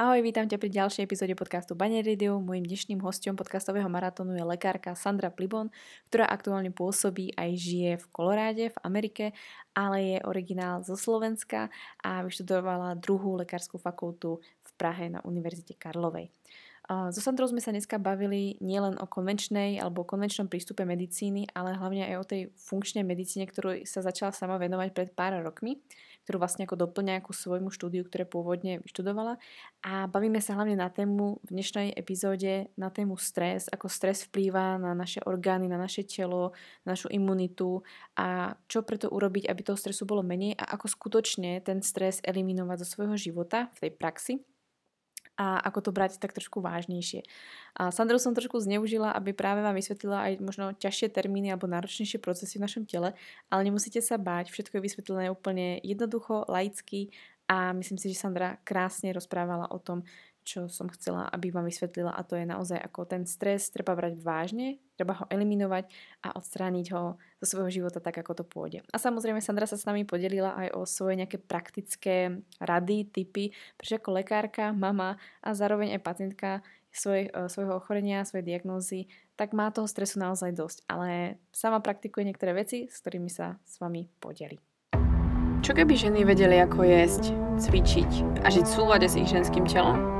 Ahoj, vítam ťa pri ďalšej epizóde podcastu Banner Radio. Mojím dnešným hostom podcastového maratónu je lekárka Sandra Plibon, ktorá aktuálne pôsobí aj žije v Koloráde v Amerike, ale je originál zo Slovenska a vyštudovala druhú lekárskú fakultu v Prahe na Univerzite Karlovej. So Sandrou sme sa dneska bavili nielen o konvenčnej alebo konvenčnom prístupe medicíny, ale hlavne aj o tej funkčnej medicíne, ktorú sa začala sama venovať pred pár rokmi ktorú vlastne ako doplňa ako svojmu štúdiu, ktoré pôvodne vyštudovala. A bavíme sa hlavne na tému v dnešnej epizóde, na tému stres, ako stres vplýva na naše orgány, na naše telo, na našu imunitu a čo preto urobiť, aby toho stresu bolo menej a ako skutočne ten stres eliminovať zo svojho života v tej praxi a ako to brať tak trošku vážnejšie. A Sandru som trošku zneužila, aby práve vám vysvetlila aj možno ťažšie termíny alebo náročnejšie procesy v našom tele, ale nemusíte sa báť, všetko je vysvetlené úplne jednoducho, laicky a myslím si, že Sandra krásne rozprávala o tom, čo som chcela, aby vám vysvetlila a to je naozaj ako ten stres treba brať vážne, treba ho eliminovať a odstrániť ho zo svojho života tak, ako to pôjde. A samozrejme Sandra sa s nami podelila aj o svoje nejaké praktické rady, typy, pretože ako lekárka, mama a zároveň aj pacientka svoj, e, svojho ochorenia, svojej diagnózy, tak má toho stresu naozaj dosť. Ale sama praktikuje niektoré veci, s ktorými sa s vami podeli. Čo keby ženy vedeli, ako jesť, cvičiť a žiť v súlade s ich ženským telom?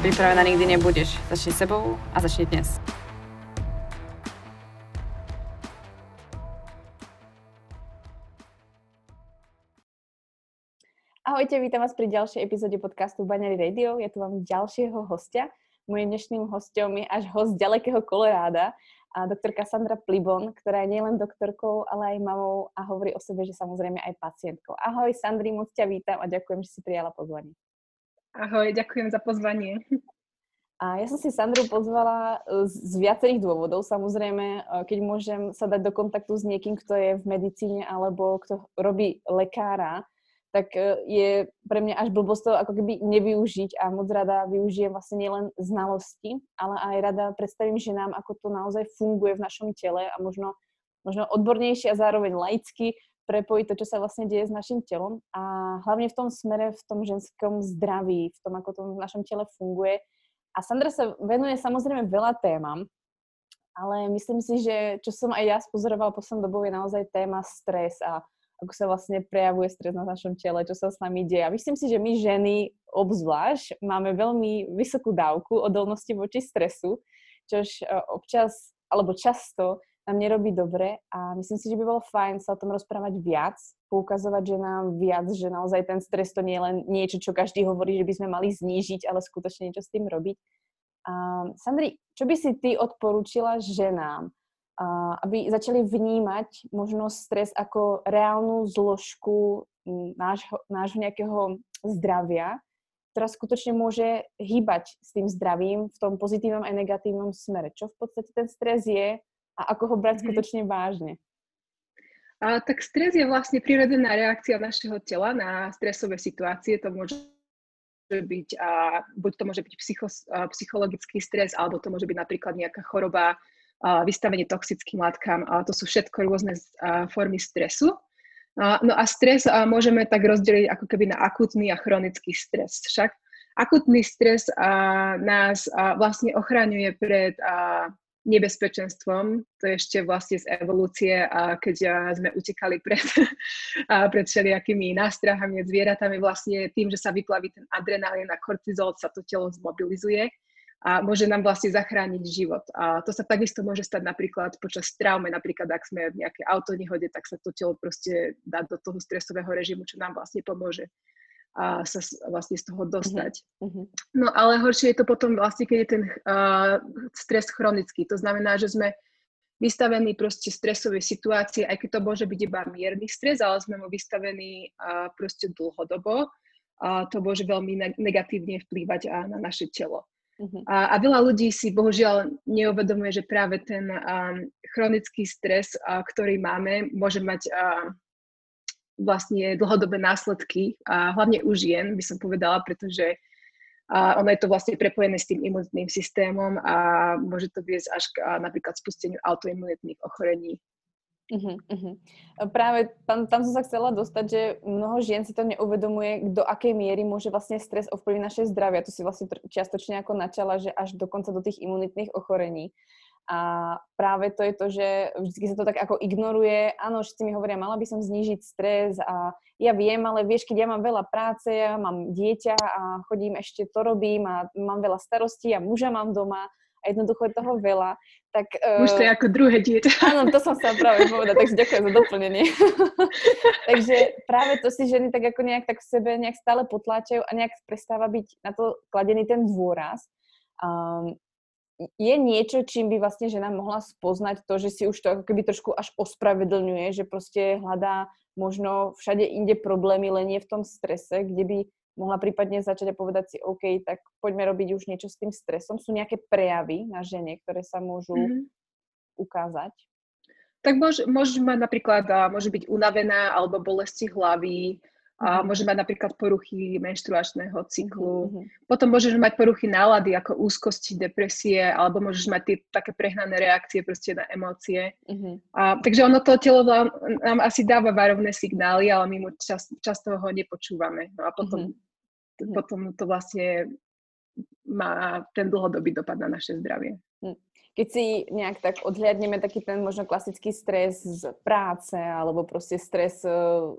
Pripravená nikdy nebudeš. Začni sebou a začni dnes. Ahojte, vítam vás pri ďalšej epizóde podcastu Baňary Radio. Ja tu mám ďalšieho hostia. Mojím dnešným hostom je až host ďalekého Koloráda, a doktorka Sandra Plibon, ktorá je nielen doktorkou, ale aj mamou a hovorí o sebe, že samozrejme aj pacientkou. Ahoj Sandri, moc ťa vítam a ďakujem, že si prijala pozvanie. Ahoj, ďakujem za pozvanie. A ja som si Sandru pozvala e, z viacerých dôvodov. Samozrejme, e, keď môžem sa dať do kontaktu s niekým, kto je v medicíne alebo kto robí lekára, tak e, je pre mňa až blbosť to ako keby nevyužiť a moc rada využijem vlastne nielen znalosti, ale aj rada predstavím ženám, ako to naozaj funguje v našom tele a možno, možno odbornejšie a zároveň laicky prepojiť to, čo sa vlastne deje s našim telom a hlavne v tom smere, v tom ženskom zdraví, v tom, ako to v našom tele funguje. A Sandra sa venuje samozrejme veľa témam, ale myslím si, že čo som aj ja spozorovala poslednou dobou je naozaj téma stres a ako sa vlastne prejavuje stres na našom tele, čo sa s nami deje. A myslím si, že my ženy obzvlášť máme veľmi vysokú dávku odolnosti voči stresu, čož e, občas alebo často nám nerobí dobre a myslím si, že by bolo fajn sa o tom rozprávať viac, poukazovať, že nám viac, že naozaj ten stres to nie je len niečo, čo každý hovorí, že by sme mali znížiť, ale skutočne niečo s tým robiť. Uh, Sandri, čo by si ty odporúčila ženám, uh, aby začali vnímať možno stres ako reálnu zložku nášho, nášho nejakého zdravia, ktorá skutočne môže hýbať s tým zdravím v tom pozitívnom aj negatívnom smere. Čo v podstate ten stres je a ako ho brať mhm. skutočne vážne? A, tak stres je vlastne prirodzená reakcia našeho tela na stresové situácie. To môže byť, a, buď to môže byť psycho, a, psychologický stres, alebo to môže byť napríklad nejaká choroba, a, vystavenie toxickým látkam. A to sú všetko rôzne a, formy stresu. A, no a stres a, môžeme tak rozdeliť ako keby na akutný a chronický stres. Však akutný stres a, nás a, vlastne ochraňuje pred a, nebezpečenstvom, to ešte vlastne z evolúcie, a keď sme utekali pred, a pred všelijakými nástrahami, zvieratami, vlastne tým, že sa vyplaví ten adrenalín a kortizol, sa to telo zmobilizuje a môže nám vlastne zachrániť život. A to sa takisto môže stať napríklad počas traume, napríklad ak sme v nejakej autonehode, tak sa to telo proste dá do toho stresového režimu, čo nám vlastne pomôže a sa vlastne z toho dostať. Uh-huh. No ale horšie je to potom vlastne, keď je ten uh, stres chronický. To znamená, že sme vystavení proste stresovej situácii, aj keď to môže byť iba mierny stres, ale sme mu vystavení uh, proste dlhodobo. A to môže veľmi negatívne vplývať a na naše telo. Uh-huh. A, a veľa ľudí si bohužiaľ neuvedomuje, že práve ten um, chronický stres, uh, ktorý máme, môže mať uh, vlastne dlhodobé následky, a hlavne u žien, by som povedala, pretože a ono je to vlastne prepojené s tým imunitným systémom a môže to viesť až k a, napríklad spusteniu autoimunitných ochorení Uh-huh, uh-huh. Práve tam, tam som sa chcela dostať, že mnoho žien si to neuvedomuje, do akej miery môže vlastne stres ovplyvniť naše zdravie. A to si vlastne čiastočne ako načala, že až dokonca do tých imunitných ochorení. A práve to je to, že vždy sa to tak ako ignoruje. Áno, všetci mi hovoria, mala by som znížiť stres a ja viem, ale vieš, keď ja mám veľa práce, ja mám dieťa a chodím ešte to robím a mám veľa starostí a muža mám doma a jednoducho je toho veľa. Tak, Už to je ako druhé dieťa. Áno, to som sa práve povedať, takže ďakujem za doplnenie. takže práve to si ženy tak ako nejak tak v sebe nejak stále potláčajú a nejak prestáva byť na to kladený ten dôraz. Um, je niečo, čím by vlastne žena mohla spoznať to, že si už to ako keby trošku až ospravedlňuje, že proste hľadá možno všade inde problémy, len nie v tom strese, kde by mohla prípadne začať a povedať si, OK, tak poďme robiť už niečo s tým stresom. Sú nejaké prejavy na žene, ktoré sa môžu mm-hmm. ukázať? Tak môže, môže mať napríklad, môže byť unavená alebo bolesti hlavy, a môže mať napríklad poruchy menštruačného cyklu. Mm-hmm. Potom môžeš mať poruchy nálady ako úzkosti, depresie, alebo môžeš mať tie také prehnané reakcie proste na emócie. Mm-hmm. A, takže ono to telo nám, nám asi dáva varovné signály, ale my mu čas, často ho nepočúvame. No a potom mm-hmm Hm. potom to vlastne má ten dlhodobý dopad na naše zdravie. Keď si nejak tak odhľadneme taký ten možno klasický stres z práce alebo proste stres e,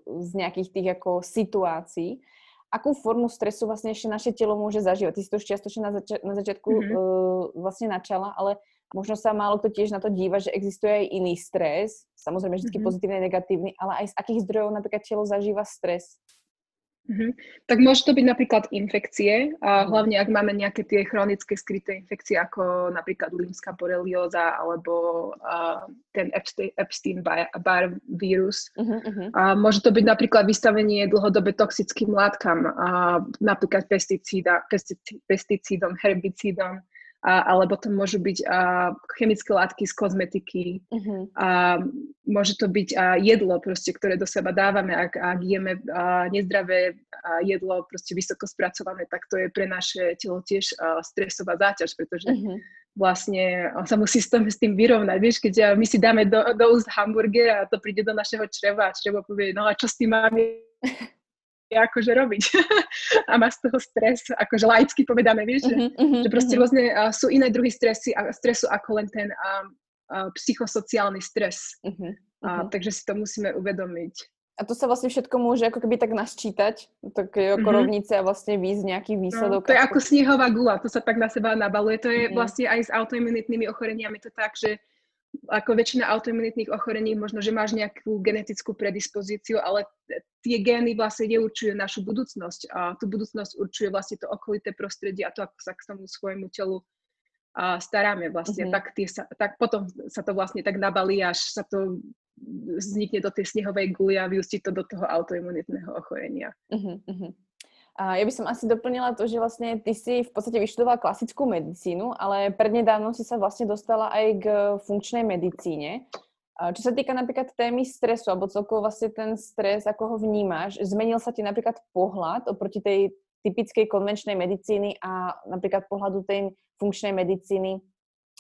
z nejakých tých ako situácií, akú formu stresu vlastne ešte naše telo môže zažívať? Ty si to už čiastočne na, zač- na začiatku mm-hmm. uh, vlastne načala, ale možno sa málo to tiež na to díva, že existuje aj iný stres, samozrejme vždy mm-hmm. pozitívny a negatívny, ale aj z akých zdrojov napríklad telo zažíva stres? Uh-huh. Tak môže to byť napríklad infekcie, a hlavne ak máme nejaké tie chronické skryté infekcie, ako napríklad limská borelióza alebo uh, ten Epstein-Barr vírus. Uh-huh, uh-huh. A môže to byť napríklad vystavenie dlhodobé toxickým látkam, a napríklad pesticída, pesticídom, herbicídom, a, alebo to môžu byť a, chemické látky z kozmetiky, uh-huh. a môže to byť a, jedlo, proste, ktoré do seba dávame, ak, ak jeme a, nezdravé a, jedlo, proste vysoko spracované, tak to je pre naše telo tiež a, stresová záťaž, pretože uh-huh. vlastne on sa musí s tým, s tým vyrovnať. Vieš, keď my si dáme do, do úst hamburger a to príde do našeho čreva a črevo povie, no a čo s tým máme akože robiť. a má z toho stres, akože laicky povedané, vieš, uh-huh, uh-huh, že proste uh-huh. rôzne uh, sú iné druhy stresy, a, stresu ako len ten uh, uh, psychosociálny stres. Uh-huh. Uh, takže si to musíme uvedomiť. A to sa vlastne všetko môže ako keby tak nasčítať, také ako mm-hmm. rovnice a vlastne výjsť nejaký no, výsledok. No, to je ako snehová gula, to sa tak na seba nabaluje. To je mm-hmm. vlastne aj s autoimunitnými ochoreniami to tak, že ako väčšina autoimunitných ochorení, možno, že máš nejakú genetickú predispozíciu, ale tie gény vlastne neurčujú našu budúcnosť a tú budúcnosť určuje vlastne to okolité prostredie a to, ako sa k tomu svojmu telu a staráme vlastne, uh-huh. tak, tie sa, tak potom sa to vlastne tak nabalí, až sa to vznikne do tej snehovej guly a vyústi to do toho autoimunitného ochorenia. Uh-huh, uh-huh. A ja by som asi doplnila to, že vlastne ty si v podstate vyštudovala klasickú medicínu, ale prednedávno si sa vlastne dostala aj k funkčnej medicíne. A čo sa týka napríklad témy stresu, alebo celkovo vlastne ten stres, ako ho vnímaš, zmenil sa ti napríklad pohľad oproti tej typickej konvenčnej medicíny a napríklad pohľadu tej funkčnej medicíny,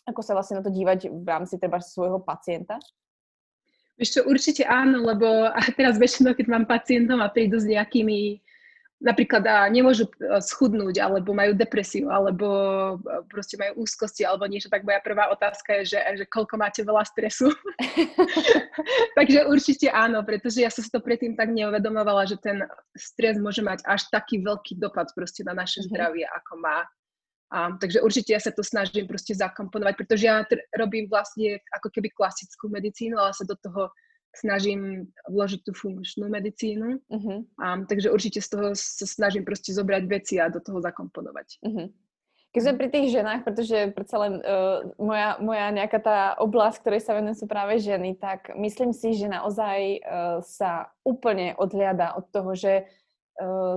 ako sa vlastne na to dívať v rámci treba svojho pacienta? Ešte určite áno, lebo teraz väčšinou, keď mám pacientov a prídu s nejakými napríklad a nemôžu e, schudnúť, alebo majú depresiu, alebo e, proste majú úzkosti, alebo niečo, tak moja prvá otázka je, že, že koľko máte veľa stresu. Takže určite áno, pretože ja som si to predtým tak neuvedomovala, že ten stres môže mať až taký veľký dopad proste na naše mm-hmm. zdravie, ako má. A, takže určite ja sa to snažím proste zakomponovať, pretože ja tr- robím vlastne ako keby klasickú medicínu, ale sa do toho snažím vložiť tú funkčnú medicínu. Uh-huh. A, takže určite z toho sa snažím proste zobrať veci a do toho zakomponovať. Uh-huh. Keď sme pri tých ženách, pretože predsa len uh, moja, moja nejaká tá oblasť, ktorej sa venujú sú práve ženy, tak myslím si, že naozaj uh, sa úplne odliada od toho, že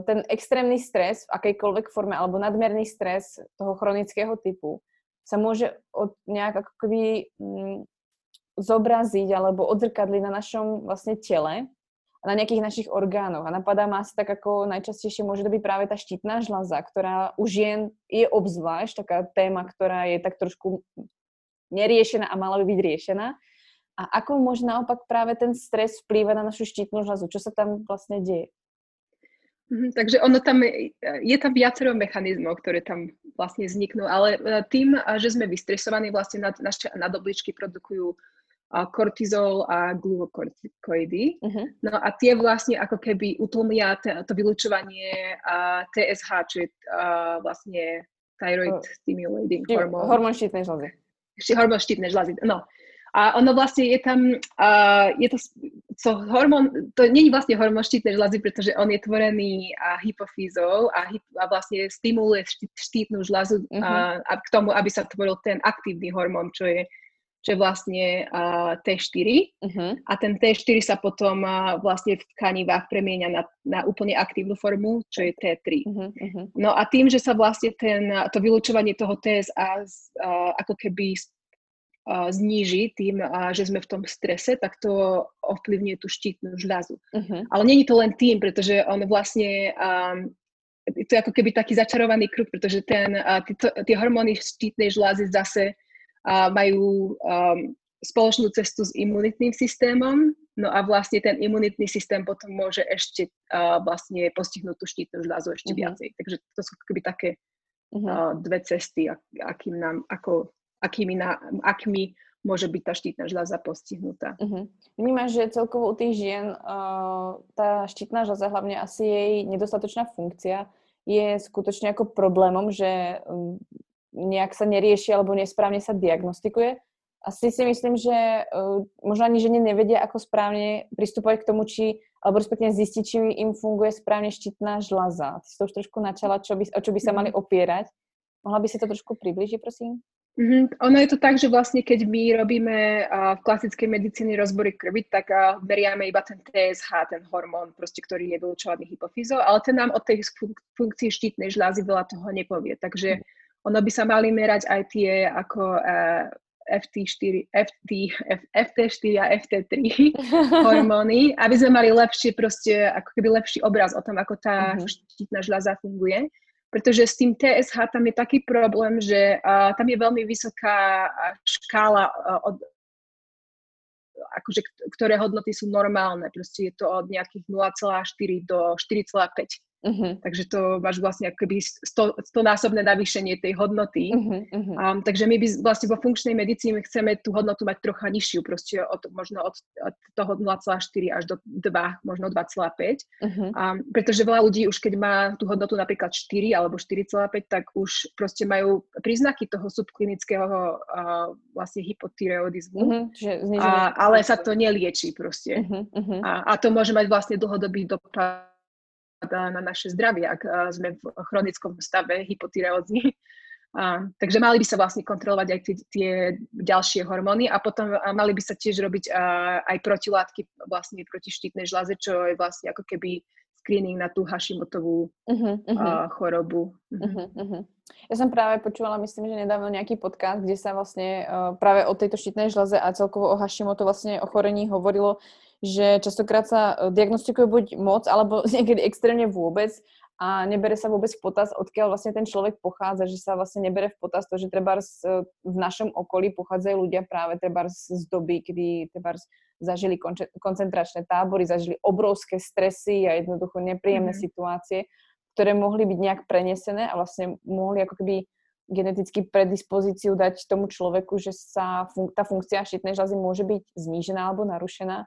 ten extrémny stres v akejkoľvek forme alebo nadmerný stres toho chronického typu sa môže od nejak ako keby mm, zobraziť alebo odzrkadliť na našom vlastne tele a na nejakých našich orgánoch. A napadá ma asi tak ako najčastejšie môže to byť práve tá štítna žľaza, ktorá už je, je obzvlášť taká téma, ktorá je tak trošku neriešená a mala by byť riešená. A ako môže naopak práve ten stres vplývať na našu štítnu žľazu? Čo sa tam vlastne deje? Mm, takže ono tam, je tam viacero mechanizmov, ktoré tam vlastne vzniknú, ale e, tým, že sme vystresovaní, vlastne naše nadobličky produkujú kortizol a glukokortikoidy. Uh-huh. No a tie vlastne ako keby utlmia to vylučovanie TSH, čo je vlastne thyroid stimulating hormone. Hormón štítnej žľazy. Hormón štítnej žľazy, no. A ono vlastne je tam, uh, je to, so hormón, to nie je vlastne hormón štítnej žľazy, pretože on je tvorený uh, hypofízou a, hyp, a vlastne stimuluje štítnu žľazu uh, a k tomu, aby sa tvoril ten aktívny hormón, čo je čo je vlastne uh, T4 uh-huh. a ten T4 sa potom uh, vlastne v tkanivách premieňa na, na úplne aktívnu formu, čo je T3. Uh-huh. uh-huh. No a tým, že sa vlastne ten, to vylúčovanie toho TSA uh, ako keby zníži tým, že sme v tom strese, tak to ovplyvňuje tú štítnu žľazu. Uh-huh. Ale není to len tým, pretože on vlastne um, to je ako keby taký začarovaný kruh, pretože ten, uh, tie hormóny štítnej žľazy zase majú um, spoločnú cestu s imunitným systémom, no a vlastne ten imunitný systém potom môže ešte uh, vlastne postihnúť tú štítnu žľazu ešte uh-huh. viacej. Takže to sú keby také uh, dve cesty, akým nám, ako, akými, na, akými môže byť tá štítna žľaza postihnutá. Uh-huh. Vnímaš, že celkovo u tých žien uh, tá štítna žľaza, hlavne asi jej nedostatočná funkcia, je skutočne ako problémom, že um, nejak sa nerieši alebo nesprávne sa diagnostikuje. Asi si myslím, že uh, možno ani ženy nevedia, ako správne pristupovať k tomu, či, alebo respektíve zistiť, či im funguje správne štítna žľaza. Ty si to už trošku načala, čo by, o čo by sa mali mhm. opierať. Mohla by si to trošku približiť, prosím? Mm-hmm. Ono je to tak, že vlastne keď my robíme uh, v klasickej medicíne rozbory krvi, tak uh, meriame iba ten TSH, ten hormón, proste, ktorý je vylúčovaný hypofízou, ale ten nám od tej funk- funkcii štítnej žľazy veľa toho nepovie. Takže mm ono by sa mali merať aj tie ako uh, FT4, FT, F, FT4 a FT3 hormóny, aby sme mali lepšie proste, ako keby lepší obraz o tom, ako tá uh-huh. štítna žľaza funguje. Pretože s tým TSH tam je taký problém, že uh, tam je veľmi vysoká škála uh, od akože, ktoré hodnoty sú normálne. Proste je to od nejakých 0,4 do 4,5. Uh-huh. Takže to máš vlastne akoby 100, 100 násobné navýšenie tej hodnoty. Uh-huh, uh-huh. Um, takže my by vlastne vo funkčnej medicíne chceme tú hodnotu mať trocha nižšiu, proste od, možno od, od toho 0,4 až do 2, možno 2,5. Uh-huh. Um, pretože veľa ľudí už keď má tú hodnotu napríklad 4 alebo 4,5, tak už proste majú príznaky toho subklinického uh, vlastne hypotyreodizmu. Uh-huh, a, ale sa to nelieči proste. Uh-huh, uh-huh. A, a to môže mať vlastne dlhodobý dopad na naše zdravie, ak sme v chronickom stave hypotyreózy. Takže mali by sa vlastne kontrolovať aj tie, tie ďalšie hormóny a potom mali by sa tiež robiť aj protilátky vlastne proti štítnej žľaze, čo je vlastne ako keby screening na tú Hashimotovú uh-huh, uh-huh. A, chorobu. Uh-huh. Uh-huh. Ja som práve počúvala, myslím, že nedávno nejaký podcast, kde sa vlastne uh, práve o tejto štítnej žľaze a celkovo o Hashimoto vlastne ochorení hovorilo, že častokrát sa e, diagnostikuje buď moc, alebo niekedy extrémne vôbec a nebere sa vôbec v potaz, odkiaľ vlastne ten človek pochádza, že sa vlastne nebere v potaz to, že treba e, v našom okolí pochádzajú ľudia práve treba z doby, kedy treba zažili koncentračné tábory, zažili obrovské stresy a jednoducho nepríjemné mm-hmm. situácie, ktoré mohli byť nejak prenesené a vlastne mohli ako keby geneticky predispozíciu dať tomu človeku, že sa fun- tá funkcia štítnej žľazy môže byť znížená alebo narušená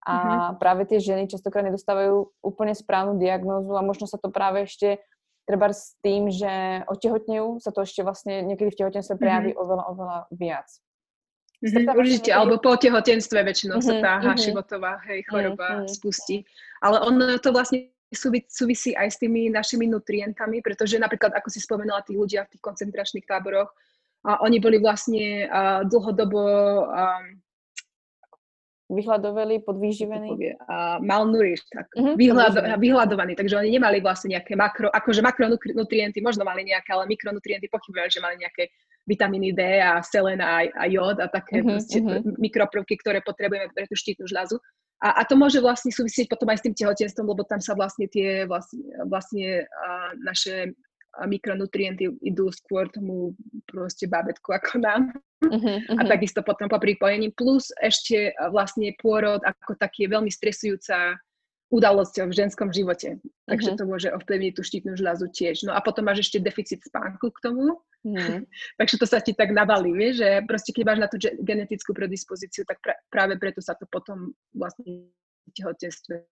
a uh-huh. práve tie ženy častokrát nedostávajú úplne správnu diagnózu a možno sa to práve ešte treba s tým, že otehotnejú, sa to ešte vlastne niekedy v tehotenstve mhm. prejaví uh-huh. oveľa, oveľa viac. Mm-hmm, určite, niekedy... alebo po tehotenstve väčšinou uh-huh, sa tá uh-huh. hašivotová hej, choroba uh-huh. spustí. Ale ono to vlastne súvi, súvisí aj s tými našimi nutrientami, pretože napríklad, ako si spomenula, tí ľudia v tých koncentračných táboroch, a oni boli vlastne uh, dlhodobo um, vyhľadovali, podvýživení? Uh, malnourished, tak, uh-huh, vyhľado, vyhľadovaní, takže oni nemali vlastne nejaké makro, akože makronutrienty, možno mali nejaké, ale mikronutrienty pochybujem, že mali nejaké vitamíny D a selen a, a jód a také uh-huh, proste uh-huh. mikroprvky, ktoré potrebujeme pre tú štítnu žľazu. A, a to môže vlastne súvisieť potom aj s tým tehotenstvom, lebo tam sa vlastne tie vlastne, vlastne uh, naše mikronutrienty idú skôr tomu proste bábetku ako nám. Uh-huh, uh-huh. A takisto potom po pripojení. Plus ešte vlastne pôrod ako taký je veľmi stresujúca udalosťou v ženskom živote. Takže uh-huh. to môže ovplyvniť tú štítnu žľazu tiež. No a potom máš ešte deficit spánku k tomu. Uh-huh. Takže to sa ti tak navalí, vieš, že proste keď máš na tú genetickú predispozíciu, tak pra- práve preto sa to potom vlastne tehotenstve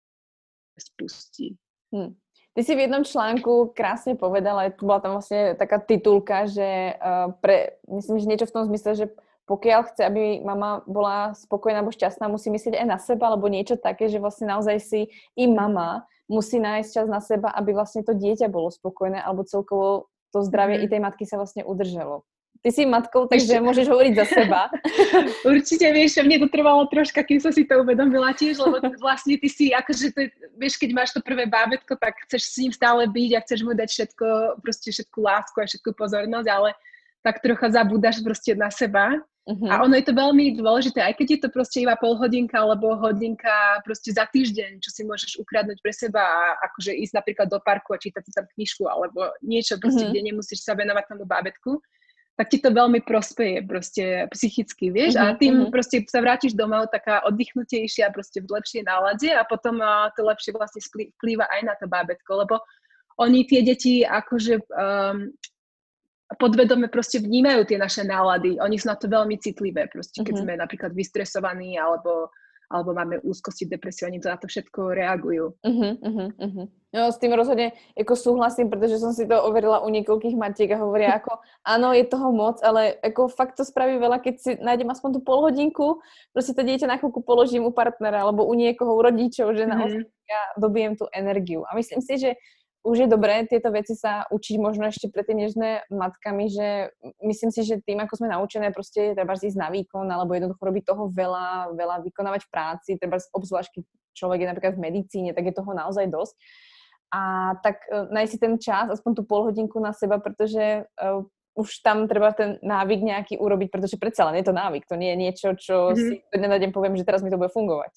spustí. Hmm. Ty si v jednom článku krásne povedala, bola tam vlastne taká titulka, že uh, pre, myslím, že niečo v tom zmysle, že pokiaľ chce, aby mama bola spokojná alebo šťastná, musí myslieť aj na seba, alebo niečo také, že vlastne naozaj si i mama musí nájsť čas na seba, aby vlastne to dieťa bolo spokojné, alebo celkovo to zdravie mm. i tej matky sa vlastne udržalo. Ty si matkou, takže môžeš hovoriť za seba. Určite, vieš, mne to trvalo troška, kým som si to uvedomila tiež, lebo vlastne ty si, akože to, vieš, keď máš to prvé bábetko, tak chceš s ním stále byť a chceš mu dať všetko, proste všetku lásku a všetku pozornosť, ale tak trocha zabúdaš proste na seba. Uh-huh. A ono je to veľmi dôležité, aj keď je to proste iba pol hodinka alebo hodinka proste za týždeň, čo si môžeš ukradnúť pre seba a akože ísť napríklad do parku a čítať si tam knižku alebo niečo proste, uh-huh. kde nemusíš sa venovať tomu bábetku tak ti to veľmi prospeje proste psychicky, vieš, uh-huh, a mhm, tým uh-huh. proste sa vrátiš domov taká oddychnutejšia, proste v lepšej nálade a potom uh, to lepšie vlastne vplýva aj na to bábetko, lebo oni tie deti akože um, podvedome proste vnímajú tie naše nálady, oni sú na to veľmi citlivé, proste keď uh-huh. sme napríklad vystresovaní alebo alebo máme úzkosti, depresiu, oni to na to všetko reagujú. Uh-huh, uh-huh, uh-huh. No s tým rozhodne ako súhlasím, pretože som si to overila u niekoľkých matiek a hovoria ako, áno, je toho moc, ale ako fakt to spraví veľa, keď si nájdem aspoň tú polhodinku, proste to dieťa na chvíľku položím u partnera alebo u niekoho, u rodičov, že naozaj mm-hmm. ja dobijem tú energiu. A myslím si, že už je dobré tieto veci sa učiť možno ešte predtým, než sme matkami, že myslím si, že tým, ako sme naučené proste treba ísť na výkon, alebo jednoducho robiť toho veľa, veľa vykonávať v práci, treba obzvlášť, keď človek je napríklad v medicíne, tak je toho naozaj dosť. A tak uh, nájsť si ten čas, aspoň tú polhodinku na seba, pretože uh, už tam treba ten návyk nejaký urobiť, pretože predsa len je to návyk, to nie je niečo, čo mm-hmm. si na deň poviem, že teraz mi to bude fungovať.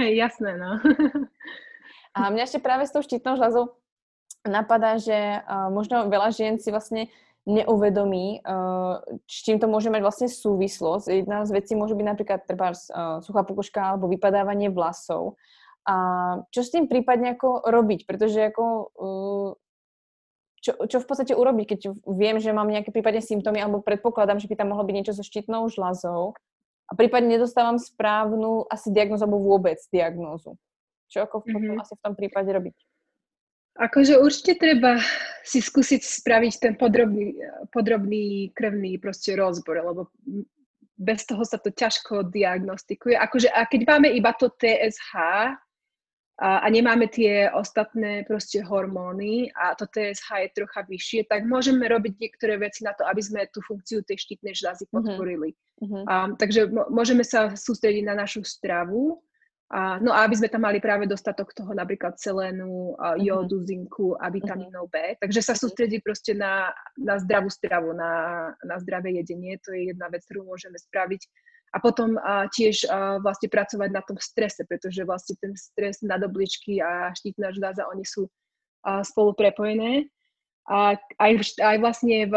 Hej, jasné, no. A mňa ešte práve s tou štítnou žľazou napadá, že uh, možno veľa žien si vlastne neuvedomí, uh, s čím to môže mať vlastne súvislosť. Jedna z vecí môže byť napríklad treba uh, suchá pokožka alebo vypadávanie vlasov. A čo s tým prípadne ako robiť? Pretože ako, čo, čo v podstate urobiť, keď viem, že mám nejaké prípadne symptómy alebo predpokladám, že by tam mohlo byť niečo so štítnou žľazou a prípadne nedostávam správnu asi diagnózu alebo vôbec diagnózu. Čo ako potom mm-hmm. asi v tom prípade robiť? Akože určite treba si skúsiť spraviť ten podrobný, podrobný krvný proste rozbor, lebo bez toho sa to ťažko diagnostikuje. Akože, a keď máme iba to TSH a, a nemáme tie ostatné proste hormóny a to TSH je trocha vyššie, tak môžeme robiť niektoré veci na to, aby sme tú funkciu tej štítnej žľazy mhm. podporili. Uh-huh. Um, takže môžeme sa sústrediť na našu stravu, a, no a aby sme tam mali práve dostatok toho napríklad selénu, mhm. jódu, zinku a vitamínov B. Takže sa mhm. sústredí proste na, na zdravú stravu, na, na zdravé jedenie. To je jedna vec, ktorú môžeme spraviť. A potom a, tiež a, vlastne pracovať na tom strese, pretože vlastne ten stres na dobličky a štítna žľaza, oni sú a, spolu prepojené. A aj, aj vlastne v,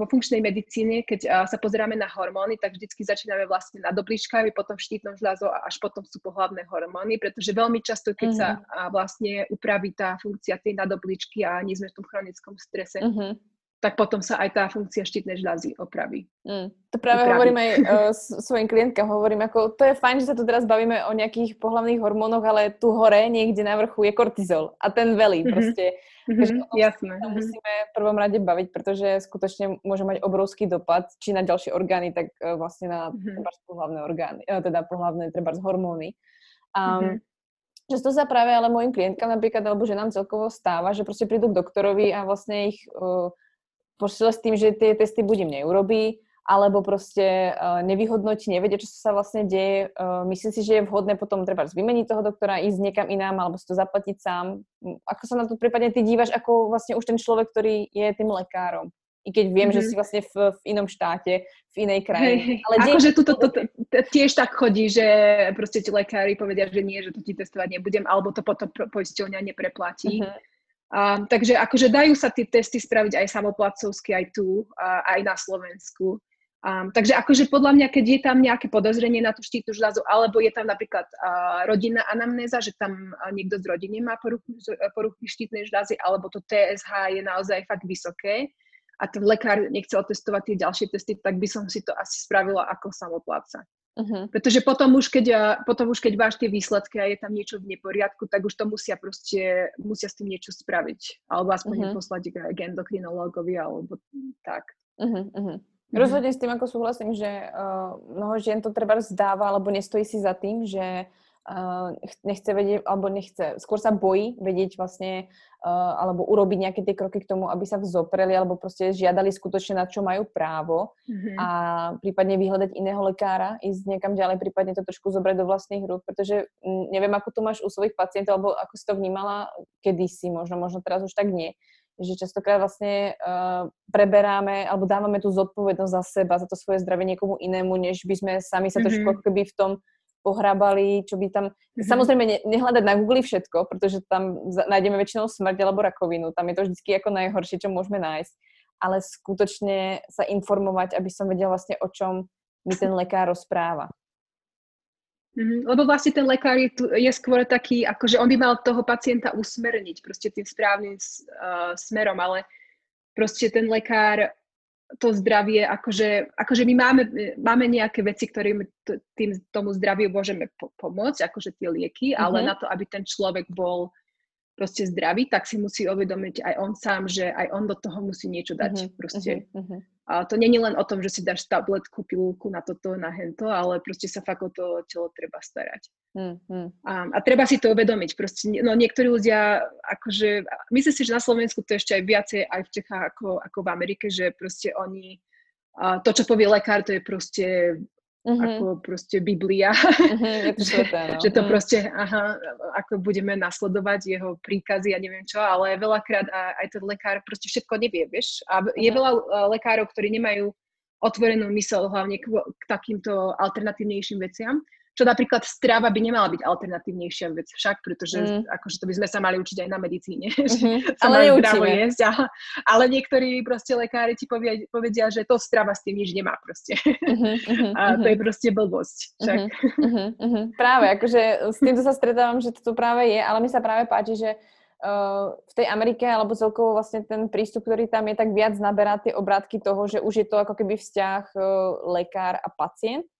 vo funkčnej medicíne, keď sa pozeráme na hormóny, tak vždycky začíname vlastne na dobličkami, potom štítnou žľazou a až potom sú pohlavné hormóny, pretože veľmi často, keď mm-hmm. sa vlastne upraví tá funkcia tej nadobličky a nie sme v tom chronickom strese, mm-hmm tak potom sa aj tá funkcia štítnej žľazy opraví. Mm. To práve upraví. hovorím aj uh, svojim klientkám, hovorím ako, to je fajn, že sa tu teraz bavíme o nejakých pohľavných hormónoch, ale tu hore, niekde na vrchu je kortizol a ten velí mm-hmm. proste. Mm-hmm, takže jasné. To mhm. musíme v prvom rade baviť, pretože skutočne môže mať obrovský dopad, či na ďalšie orgány, tak uh, vlastne na mm-hmm. pohľavné orgány, uh, teda pohľavné treba hormóny. Um, mm-hmm. Často sa práve ale mojim klientkám napríklad, alebo že nám celkovo stáva, že proste prídu k doktorovi a vlastne ich uh, pošle s tým, že tie testy buď im neurobí, alebo proste uh, nevyhodnotí, nevedia, čo sa vlastne deje. Uh, myslí si, že je vhodné potom treba vymeniť toho doktora, ísť niekam inám, alebo si to zaplatiť sám. Ako sa na to prípadne ty dívaš, ako vlastne už ten človek, ktorý je tým lekárom? I keď viem, mm-hmm. že si vlastne v, v inom štáte, v inej krajine. Hey, Ale akože tu to, to, to, tiež tak chodí, že proste ti lekári povedia, že nie, že to ti testovať nebudem, alebo to potom poisťovňa nepreplatí. Mm-hmm. Um, takže akože dajú sa tie testy spraviť aj samoplacovsky, aj tu, uh, aj na Slovensku. Um, takže akože podľa mňa, keď je tam nejaké podozrenie na tú štítnu žľazu, alebo je tam napríklad uh, rodinná anamnéza, že tam uh, niekto z rodiny má poruchy, poruchy štítnej žľazy, alebo to TSH je naozaj fakt vysoké a ten lekár nechce otestovať tie ďalšie testy, tak by som si to asi spravila ako samopláca. Uh-huh. Pretože potom už, keď, potom už keď máš tie výsledky a je tam niečo v neporiadku, tak už to musia proste, musia s tým niečo spraviť. Alebo aspoň uh-huh. poslať k endokrinológovi, alebo tak. Uh-huh, uh-huh. Mm-hmm. Rozhodne s tým ako súhlasím, že uh, mnoho žien to treba zdáva, alebo nestojí si za tým, že nechce vedieť, alebo nechce, skôr sa bojí vedieť vlastne, uh, alebo urobiť nejaké tie kroky k tomu, aby sa vzopreli, alebo proste žiadali skutočne na čo majú právo mm-hmm. a prípadne vyhľadať iného lekára, ísť niekam ďalej, prípadne to trošku zobrať do vlastných rúk, pretože m, neviem, ako to máš u svojich pacientov, alebo ako si to vnímala kedysi, možno, možno teraz už tak nie že častokrát vlastne uh, preberáme alebo dávame tú zodpovednosť za seba, za to svoje zdravie niekomu inému, než by sme sami sa mm-hmm. trošku keby v tom pohrabali, čo by tam... Mm-hmm. Samozrejme, ne, nehľadať na Google všetko, pretože tam nájdeme väčšinou smrť alebo rakovinu. Tam je to vždy ako najhoršie, čo môžeme nájsť. Ale skutočne sa informovať, aby som vedela vlastne, o čom mi ten lekár rozpráva. Mm-hmm. Lebo vlastne ten lekár je, tu, je skôr taký, akože on by mal toho pacienta usmerniť proste tým správnym uh, smerom, ale proste ten lekár to zdravie, akože, akože my máme, máme nejaké veci, ktorým tým, tomu zdraviu môžeme po- pomôcť, akože tie lieky, mm-hmm. ale na to, aby ten človek bol proste zdravý, tak si musí uvedomiť aj on sám, že aj on do toho musí niečo dať. Mm-hmm. Proste. Mm-hmm. A to není len o tom, že si dáš tabletku, pilulku na toto, na hento, ale proste sa fakt o to telo treba starať. Mm-hmm. A, a treba si to uvedomiť. Proste, no niektorí ľudia, akože, myslím si, že na Slovensku to ešte aj viacej aj v Čechách ako, ako v Amerike, že proste oni, a to, čo povie lekár, to je proste uh-huh. ako proste Biblia. To že, no. že to uh-huh. proste, aha, ako budeme nasledovať jeho príkazy a ja neviem čo, ale veľakrát aj ten lekár proste všetko nevie, vieš. A je uh-huh. veľa lekárov, ktorí nemajú otvorenú mysel hlavne k, k takýmto alternatívnejším veciam čo napríklad strava by nemala byť alternatívnejšia vec však, pretože mm. akože to by sme sa mali učiť aj na medicíne, mm-hmm. sa ale zdravo jesť. A, ale niektorí proste lekári ti povedia, povedia, že to strava s tým nič nemá proste. Mm-hmm. a to je proste blbosť. Však. Mm-hmm. Mm-hmm. Práve, akože s týmto sa stretávam, že to práve je, ale mi sa práve páči, že uh, v tej Amerike, alebo celkovo vlastne ten prístup, ktorý tam je, tak viac naberá tie obrátky toho, že už je to ako keby vzťah uh, lekár a pacient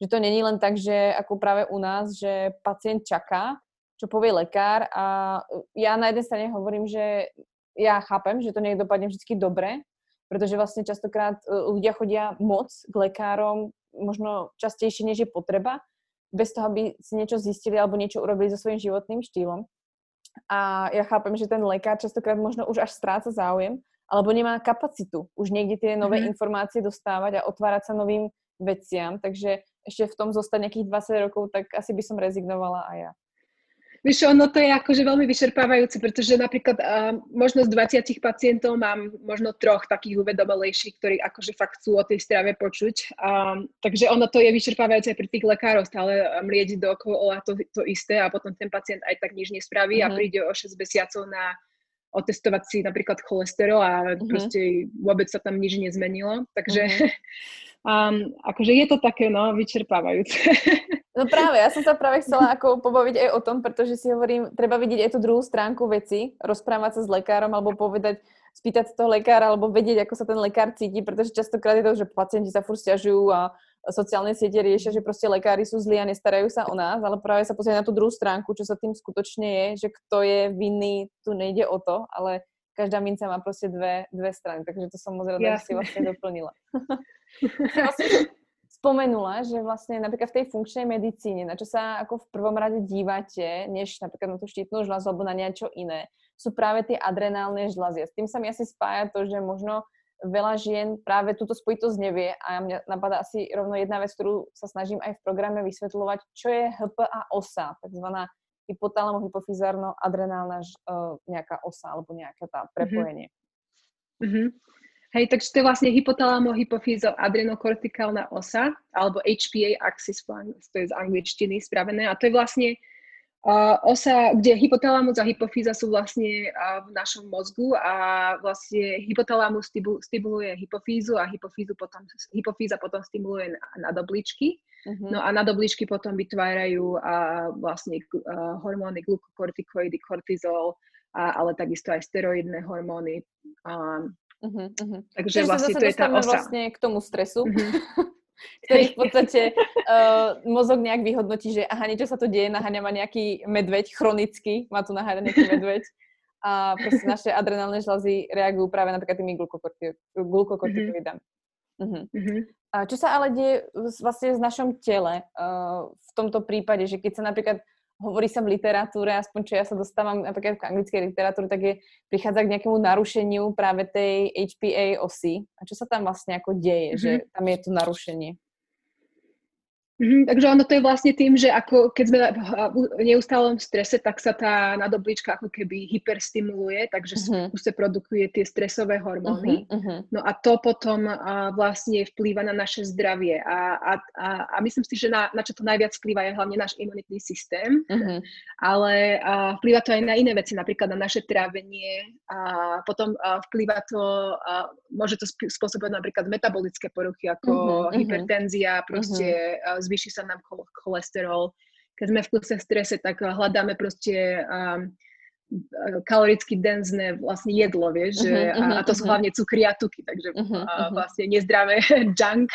že to není len tak, že ako práve u nás, že pacient čaká, čo povie lekár a ja na jednej strane hovorím, že ja chápem, že to nie dopadne vždy dobre, pretože vlastne častokrát e, ľudia chodia moc k lekárom, možno častejšie, než je potreba, bez toho, aby si niečo zistili alebo niečo urobili so svojím životným štýlom. A ja chápem, že ten lekár častokrát možno už až stráca záujem, alebo nemá kapacitu už niekde tie nové mm-hmm. informácie dostávať a otvárať sa novým veciam, takže ešte v tom zostať nejakých 20 rokov, tak asi by som rezignovala aj ja. Vieš, ono to je akože veľmi vyčerpávajúce, pretože napríklad uh, možno z 20 pacientov mám možno troch takých uvedomelejších, ktorí akože fakt chcú o tej strave počuť. Um, takže ono to je vyčerpávajúce pri tých lekárov stále mlieť dookola to, to isté a potom ten pacient aj tak nič nespraví mm-hmm. a mhm. príde o 6 mesiacov na otestovať si napríklad cholesterol a mm-hmm. proste vôbec sa tam nič nezmenilo. Takže mm-hmm. Um, akože je to také, no, vyčerpávajúce. No práve, ja som sa práve chcela ako pobaviť aj o tom, pretože si hovorím, treba vidieť aj tú druhú stránku veci, rozprávať sa s lekárom alebo povedať, spýtať toho lekára alebo vedieť, ako sa ten lekár cíti, pretože častokrát je to, že pacienti sa furt stiažujú a sociálne siete riešia, že proste lekári sú zlí a nestarajú sa o nás, ale práve sa pozrieť na tú druhú stránku, čo sa tým skutočne je, že kto je vinný, tu nejde o to, ale každá minca má proste dve, dve strany, takže to som moc rada, že si vlastne doplnila. vlastne spomenula, že vlastne napríklad v tej funkčnej medicíne, na čo sa ako v prvom rade dívate, než napríklad na tú štítnu žľazu alebo na niečo iné, sú práve tie adrenálne žľazy. S tým sa mi asi spája to, že možno veľa žien práve túto spojitosť nevie a mňa napadá asi rovno jedna vec, ktorú sa snažím aj v programe vysvetľovať, čo je HPA osa, takzvaná hypotalamo-hypofizárno-adrenálna uh, nejaká osa alebo nejaké tá mhm. prepojenie. Mm-hmm. Hej, takže to je vlastne hypotalamo hypofízo adrenokortikálna osa, alebo HPA axis, to je z angličtiny spravené. A to je vlastne osa, kde hypotalamus a hypofíza sú vlastne v našom mozgu a vlastne hypotalamus stimuluje hypofízu a hypofízu potom, hypofíza potom stimuluje na, obličky. Uh-huh. No a obličky potom vytvárajú vlastne hormóny glukokortikoidy, kortizol, ale takisto aj steroidné hormóny. Uh-huh, uh-huh. Takže Čiže vlastne to je tá osa. vlastne k tomu stresu, uh-huh. ktorý v podstate uh, mozog nejak vyhodnotí, že aha, niečo sa tu deje, naháňa ma nejaký medveď, chronicky ma tu naháňa nejaký medveď a proste naše adrenálne žľazy reagujú práve napríklad tými glukokortikoidami. Uh-huh. Uh-huh. A čo sa ale deje vlastne v našom tele uh, v tomto prípade, že keď sa napríklad hovorí sa v literatúre, aspoň čo ja sa dostávam napríklad k anglickej literatúre, tak je, prichádza k nejakému narušeniu práve tej HPA osy. A čo sa tam vlastne ako deje, mm-hmm. že tam je to narušenie? Mm, takže ono to je vlastne tým, že ako keď sme v neustálom strese, tak sa tá nadoblička ako keby hyperstimuluje, takže uh-huh. sa produkuje tie stresové hormóny. Uh-huh, uh-huh. No a to potom a, vlastne vplýva na naše zdravie. A, a, a, a myslím si, že na, na čo to najviac vplýva je hlavne náš imunitný systém, uh-huh. ale a, vplýva to aj na iné veci, napríklad na naše trávenie a potom a, vplýva to, a, môže to spôsobovať napríklad metabolické poruchy ako uh-huh, hypertenzia, proste uh-huh zvýši sa nám cholesterol. Keď sme v kuse strese, tak hľadáme proste um, kaloricky denzné vlastne jedlo, vieš, uh-huh, uh-huh, a, a to sú uh-huh. hlavne cukry a tuky, takže uh-huh, uh-huh. vlastne nezdravé junk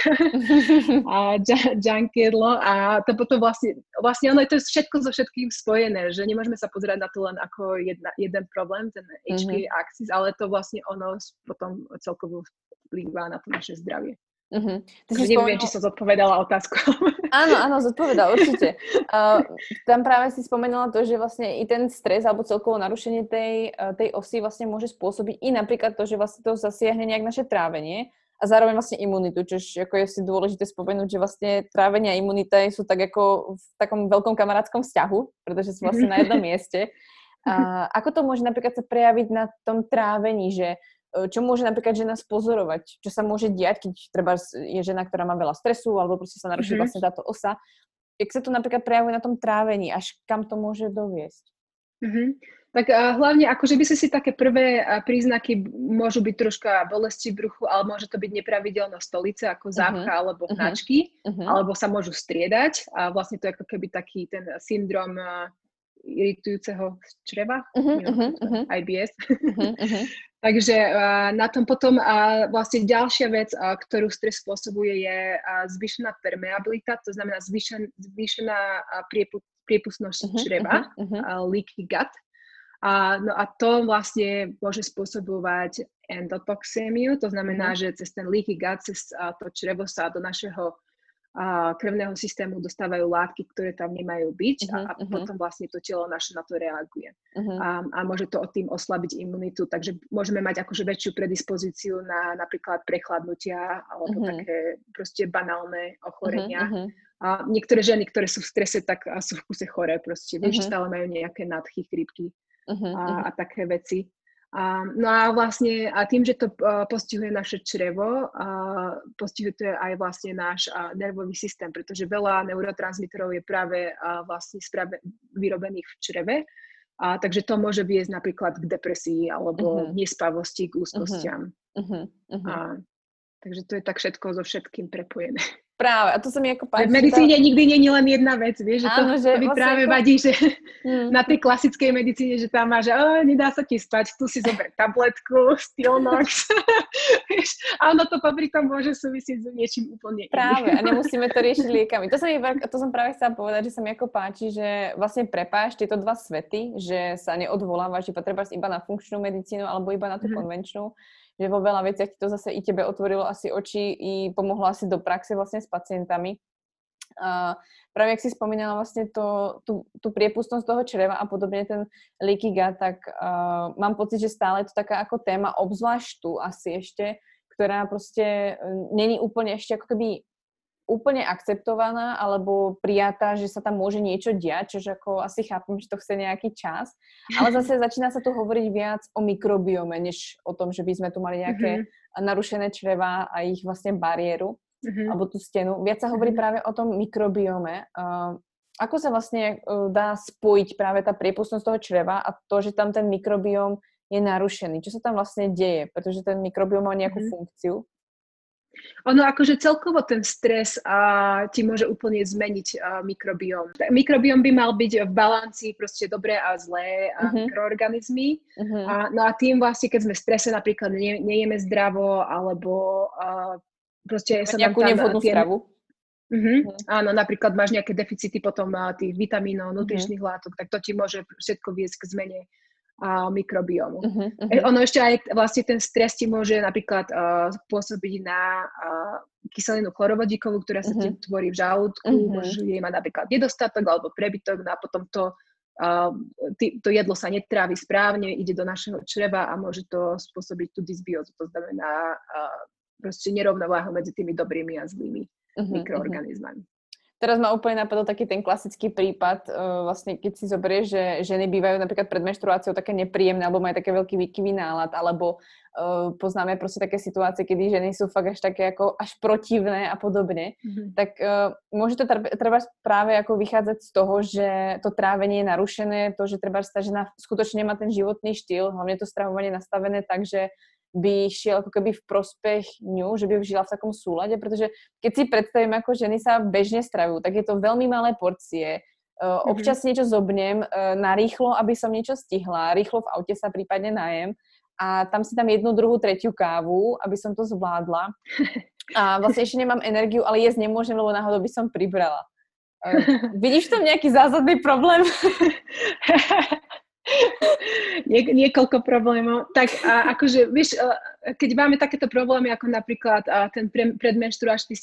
a junk jedlo a to potom vlastne, vlastne ono je to všetko so všetkým spojené, že nemôžeme sa pozerať na to len ako jedna, jeden problém, ten HPA uh-huh. axis, ale to vlastne ono potom celkovo vplýva na to naše zdravie. Uh-huh. Ty si neviem, spomenul... či som zodpovedala otázku. Áno, áno, zodpovedala, určite. Uh, tam práve si spomenula to, že vlastne i ten stres alebo celkovo narušenie tej, uh, tej osy vlastne môže spôsobiť i napríklad to, že vlastne to zasiahne nejak naše trávenie a zároveň vlastne imunitu, čo ako je si dôležité spomenúť, že vlastne trávenie a imunita sú tak ako v takom veľkom kamarátskom vzťahu, pretože sú vlastne na jednom mieste. A ako to môže napríklad sa prejaviť na tom trávení, že čo môže napríklad žena spozorovať, čo sa môže diať, keď treba je žena, ktorá má veľa stresu alebo proste sa naruší mm-hmm. vlastne táto osa. Jak sa to napríklad prejavuje na tom trávení, až kam to môže doviesť? Mm-hmm. Tak uh, hlavne akože by si si také prvé príznaky môžu byť troška bolesti v bruchu, ale môže to byť nepravidelná stolice ako mhm. zápcha uh-huh. alebo mhm. hnačky, uh-huh. alebo sa môžu striedať a vlastne to je ako keby taký ten syndrom iritujúceho čreva, uh-huh, uh-huh, uh-huh. IBS. Uh-huh, uh-huh. Takže uh, na tom potom uh, vlastne ďalšia vec, uh, ktorú stres spôsobuje, je uh, zvýšená permeabilita, to znamená zvýšen, zvýšená uh, priepu, priepustnosť uh-huh, čreva, uh-huh, uh-huh. Uh, leaky gut. A, no a to vlastne môže spôsobovať endotoxémiu, to znamená, uh-huh. že cez ten leaky gut, cez uh, to črevo sa do našeho krvného systému dostávajú látky, ktoré tam nemajú byť uh-huh, a, a uh-huh. potom vlastne to telo naše na to reaguje. Uh-huh. A, a môže to od tým oslabiť imunitu, takže môžeme mať akože väčšiu predispozíciu na napríklad prechladnutia alebo uh-huh. také proste banálne ochorenia. Uh-huh. A niektoré ženy, ktoré sú v strese, tak sú v kuse choré proste, uh-huh. stále majú nejaké nadchy, chrípky uh-huh. a, a také veci. No a vlastne a tým, že to uh, postihuje naše črevo, uh, postihuje to aj vlastne náš uh, nervový systém, pretože veľa neurotransmiterov je práve uh, vlastne sprave, vyrobených v čreve, a, takže to môže viesť napríklad k depresii alebo uh-huh. nespavosti, k úzkostiam. Uh-huh. Uh-huh. A, takže to je tak všetko so všetkým prepojené. Práve, a to sa mi ako páči. V medicíne tá... nikdy je len jedna vec, vieš, že Áno, to, že to mi vlastne práve ako... vadí, že hmm. na tej klasickej medicíne, že tam má, že oh, nedá sa ti spať, tu si zober tabletku, Stilnox, vieš, a ono to popri tom môže súvisieť s niečím úplne iným. Práve, a nemusíme to riešiť liekami. To, sa mi, to som práve chcela povedať, že sa mi ako páči, že vlastne prepáš tieto dva svety, že sa neodvolávaš, že potrebáš iba na funkčnú medicínu alebo iba na tú hmm. konvenčnú, že vo veľa veciach to zase i tebe otvorilo asi oči i pomohlo asi do praxe vlastne s pacientami. A práve ak si spomínala vlastne to, tú, tú priepustnosť toho čreva a podobne ten leaky gut, tak uh, mám pocit, že stále je to taká ako téma, obzvlášť tu asi ešte, ktorá proste není úplne ešte ako keby úplne akceptovaná alebo prijatá, že sa tam môže niečo diať, čože ako asi chápem, že to chce nejaký čas. Ale zase začína sa tu hovoriť viac o mikrobiome, než o tom, že by sme tu mali nejaké mm-hmm. narušené čreva a ich vlastne bariéru mm-hmm. alebo tú stenu. Viac sa hovorí mm-hmm. práve o tom mikrobiome. Uh, ako sa vlastne uh, dá spojiť práve tá priepustnosť toho čreva a to, že tam ten mikrobióm je narušený? Čo sa tam vlastne deje? Pretože ten mikrobióm má nejakú mm-hmm. funkciu. Ono akože celkovo ten stres a, ti môže úplne zmeniť a, mikrobióm. Mikrobióm by mal byť v balanci proste dobré a zlé a uh-huh. mikroorganizmy. Uh-huh. A, no a tým vlastne, keď sme v strese napríklad ne, nejeme zdravo alebo a, proste sa nejakú tam, nevhodnú tie, stravu. Uh-huh. Uh-huh. Áno, napríklad máš nejaké deficity potom tých vitamínov, nutričných uh-huh. látok, tak to ti môže všetko viesť k zmene a mikrobiomu. Uh-huh, uh-huh. Ono ešte aj vlastne ten stres ti môže napríklad uh, pôsobiť na uh, kyselinu chlorovodíkovú, ktorá sa uh-huh. ti tvorí v žalúdku, uh-huh. môže jej mať napríklad nedostatok alebo prebytok no a potom to, uh, ty, to jedlo sa netrávi správne, ide do našeho čreva a môže to spôsobiť tú dysbiózu, to znamená uh, proste nerovnováhu medzi tými dobrými a zlými uh-huh, mikroorganizmami. Teraz ma úplne napadol taký ten klasický prípad, uh, vlastne keď si zoberieš, že ženy bývajú napríklad pred menštruáciou také nepríjemné, alebo majú také veľký výkyvý nálad, alebo uh, poznáme proste také situácie, kedy ženy sú fakt až také ako až protivné a podobne, mm-hmm. tak uh, môže to treba práve ako vychádzať z toho, že to trávenie je narušené, to, že treba tá žena skutočne má ten životný štýl, hlavne to stravovanie nastavené tak, že by šiel ako keby v prospech ňu, že by žila v takom súlade, pretože keď si predstavím, ako ženy sa bežne stravujú, tak je to veľmi malé porcie, uh, občas mm-hmm. niečo zobnem uh, na rýchlo, aby som niečo stihla, rýchlo v aute sa prípadne najem a tam si tam jednu, druhú, tretiu kávu, aby som to zvládla. A vlastne ešte nemám energiu, ale jesť nemôžem, lebo náhodou by som pribrala. Uh, vidíš tam nejaký zásadný problém? Nie, niekoľko problémov. Tak a akože, vieš, keď máme takéto problémy, ako napríklad ten pre, predmenštruačný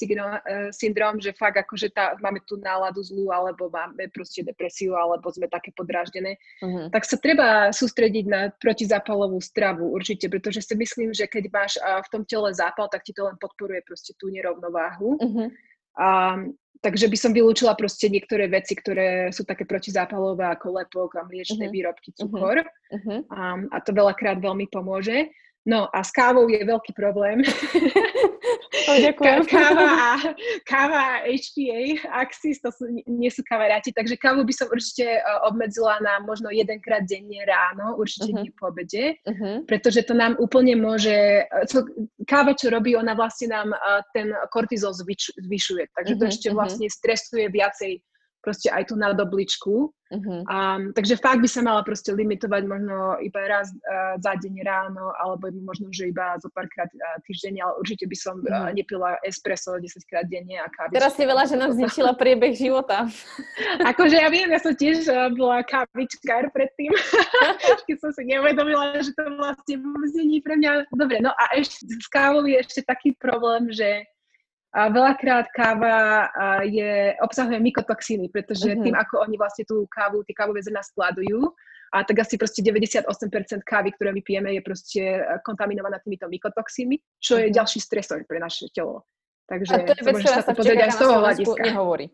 syndrom, že fakt akože tá, máme tú náladu zlú, alebo máme proste depresiu, alebo sme také podráždené, uh-huh. tak sa treba sústrediť na protizápalovú stravu určite, pretože si myslím, že keď máš v tom tele zápal, tak ti to len podporuje proste tú nerovnováhu. Uh-huh. A, takže by som vylúčila proste niektoré veci, ktoré sú také protizápalové ako lepok a mliečne uh-huh. výrobky, mhm. cukor. Uh-huh. A, a to veľakrát veľmi pomôže. No a s kávou je veľký problém. Oh, ďakujem. káva, a, káva HPA, Axis, to sú, nie sú kamaráti, takže kávu by som určite e, obmedzila na možno jedenkrát denne ráno, určite uh-huh. nie po obede, uh-huh. pretože to nám úplne môže, e, káva, čo robí, ona vlastne nám uh, ten kortizol zvyš, zvyšuje, takže to uh-huh. ešte vlastne stresuje viacej proste aj tú nadobličku. Uh-huh. Um, takže fakt by sa mala proste limitovať možno iba raz uh, za deň ráno, alebo možno, že iba zo párkrát uh, týždenne, ale určite by som uh, nepila espresso 10 krát denne a kávičku. Teraz si veľa, že nám zničila priebeh života. akože ja viem, ja som tiež uh, bola kávičkár predtým, keď som si neuvedomila, že to vlastne vôbec nie pre mňa. Dobre, no a ešte s kávou je ešte taký problém, že a veľakrát káva je, obsahuje mykotoxíny, pretože uh-huh. tým, ako oni vlastne tú kávu, tie kávové zrná skladujú, a tak asi proste 98% kávy, ktoré my pijeme, je proste kontaminovaná týmito mykotoxínmi, čo je uh-huh. ďalší stresor pre naše telo. Takže a to je vec, ktorá sa čaká na Slovensku nehovorí.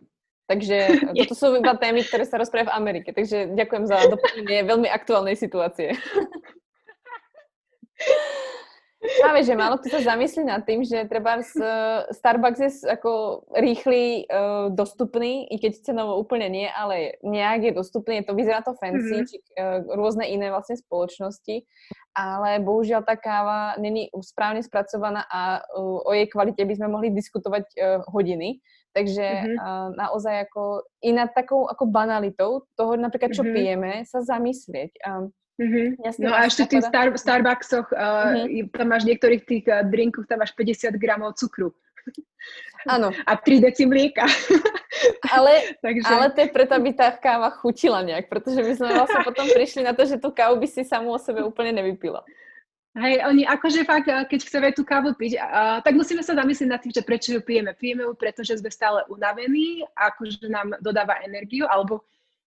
Takže toto sú iba témy, ktoré sa rozprávajú v Amerike. Takže ďakujem za doplnenie veľmi aktuálnej situácie. Práve, že málo kto sa zamyslí nad tým, že treba z Starbucks je ako rýchly, uh, dostupný, i keď cenovo úplne nie, ale nejak je dostupný, to vyzerá to fancy, mm-hmm. či uh, rôzne iné vlastne spoločnosti, ale bohužiaľ tá káva není správne spracovaná a uh, o jej kvalite by sme mohli diskutovať hodiny. Takže mm-hmm. naozaj ako i nad takou ako banalitou toho napríklad, čo mm-hmm. pijeme, sa zamyslieť. Um, Mm-hmm. no a ešte v tých Star, Starbucksoch, uh, mm-hmm. tam máš niektorých tých uh, drinkoch, tam máš 50 gramov cukru. Áno. A 3 deci mlieka. ale, Takže... ale to je preto, aby tá káva chutila nejak, pretože my sme vlastne potom prišli na to, že tú kávu by si samú o sebe úplne nevypila. Hej, oni akože fakt, keď chceme tú kávu piť, uh, tak musíme sa zamyslieť nad tým, že prečo ju pijeme. Pijeme ju, pretože sme stále unavení, akože nám dodáva energiu, alebo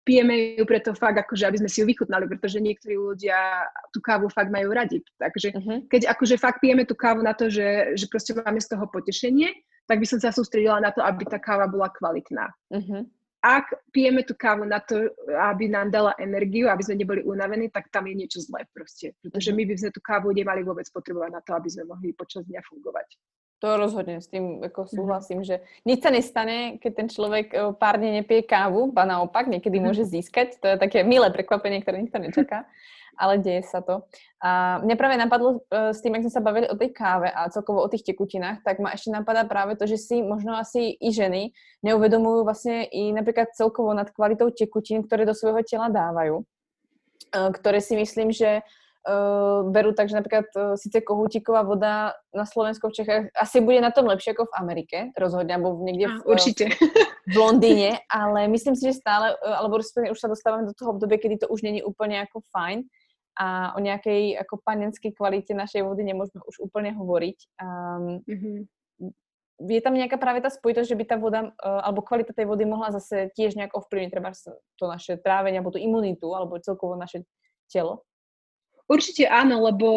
pijeme ju preto fakt, akože aby sme si ju vychutnali, pretože niektorí ľudia tú kávu fakt majú radi. Takže uh-huh. keď akože fakt pijeme tú kávu na to, že, že proste máme z toho potešenie, tak by som sa sústredila na to, aby tá káva bola kvalitná. Uh-huh. Ak pijeme tú kávu na to, aby nám dala energiu, aby sme neboli unavení, tak tam je niečo zlé proste. Pretože uh-huh. my by sme tú kávu nemali vôbec potrebovať na to, aby sme mohli počas dňa fungovať. To rozhodne, s tým ako mhm. súhlasím, že nič sa nestane, keď ten človek e, pár dní nepije kávu, ba naopak, niekedy mhm. môže získať. To je také milé prekvapenie, ktoré nikto nečaká, ale deje sa to. A mňa práve napadlo e, s tým, ak sme sa bavili o tej káve a celkovo o tých tekutinách, tak ma ešte napadá práve to, že si možno asi i ženy neuvedomujú vlastne i napríklad celkovo nad kvalitou tekutín, ktoré do svojho tela dávajú, e, ktoré si myslím, že berú tak, že napríklad uh, síce kohútiková voda na Slovensku v Čechách asi bude na tom lepšie ako v Amerike, rozhodne, alebo niekde v, určite. v Londýne, ale myslím si, že stále, uh, alebo už sa dostávame do toho obdobia, kedy to už není úplne ako fajn a o nejakej ako panenskej kvalite našej vody nemôžeme už úplne hovoriť. Um, mm-hmm. Je tam nejaká práve tá spojitosť, že by tá voda, uh, alebo kvalita tej vody mohla zase tiež nejak ovplyvniť treba to naše trávenie, alebo tú imunitu, alebo celkovo naše telo? Určite áno, lebo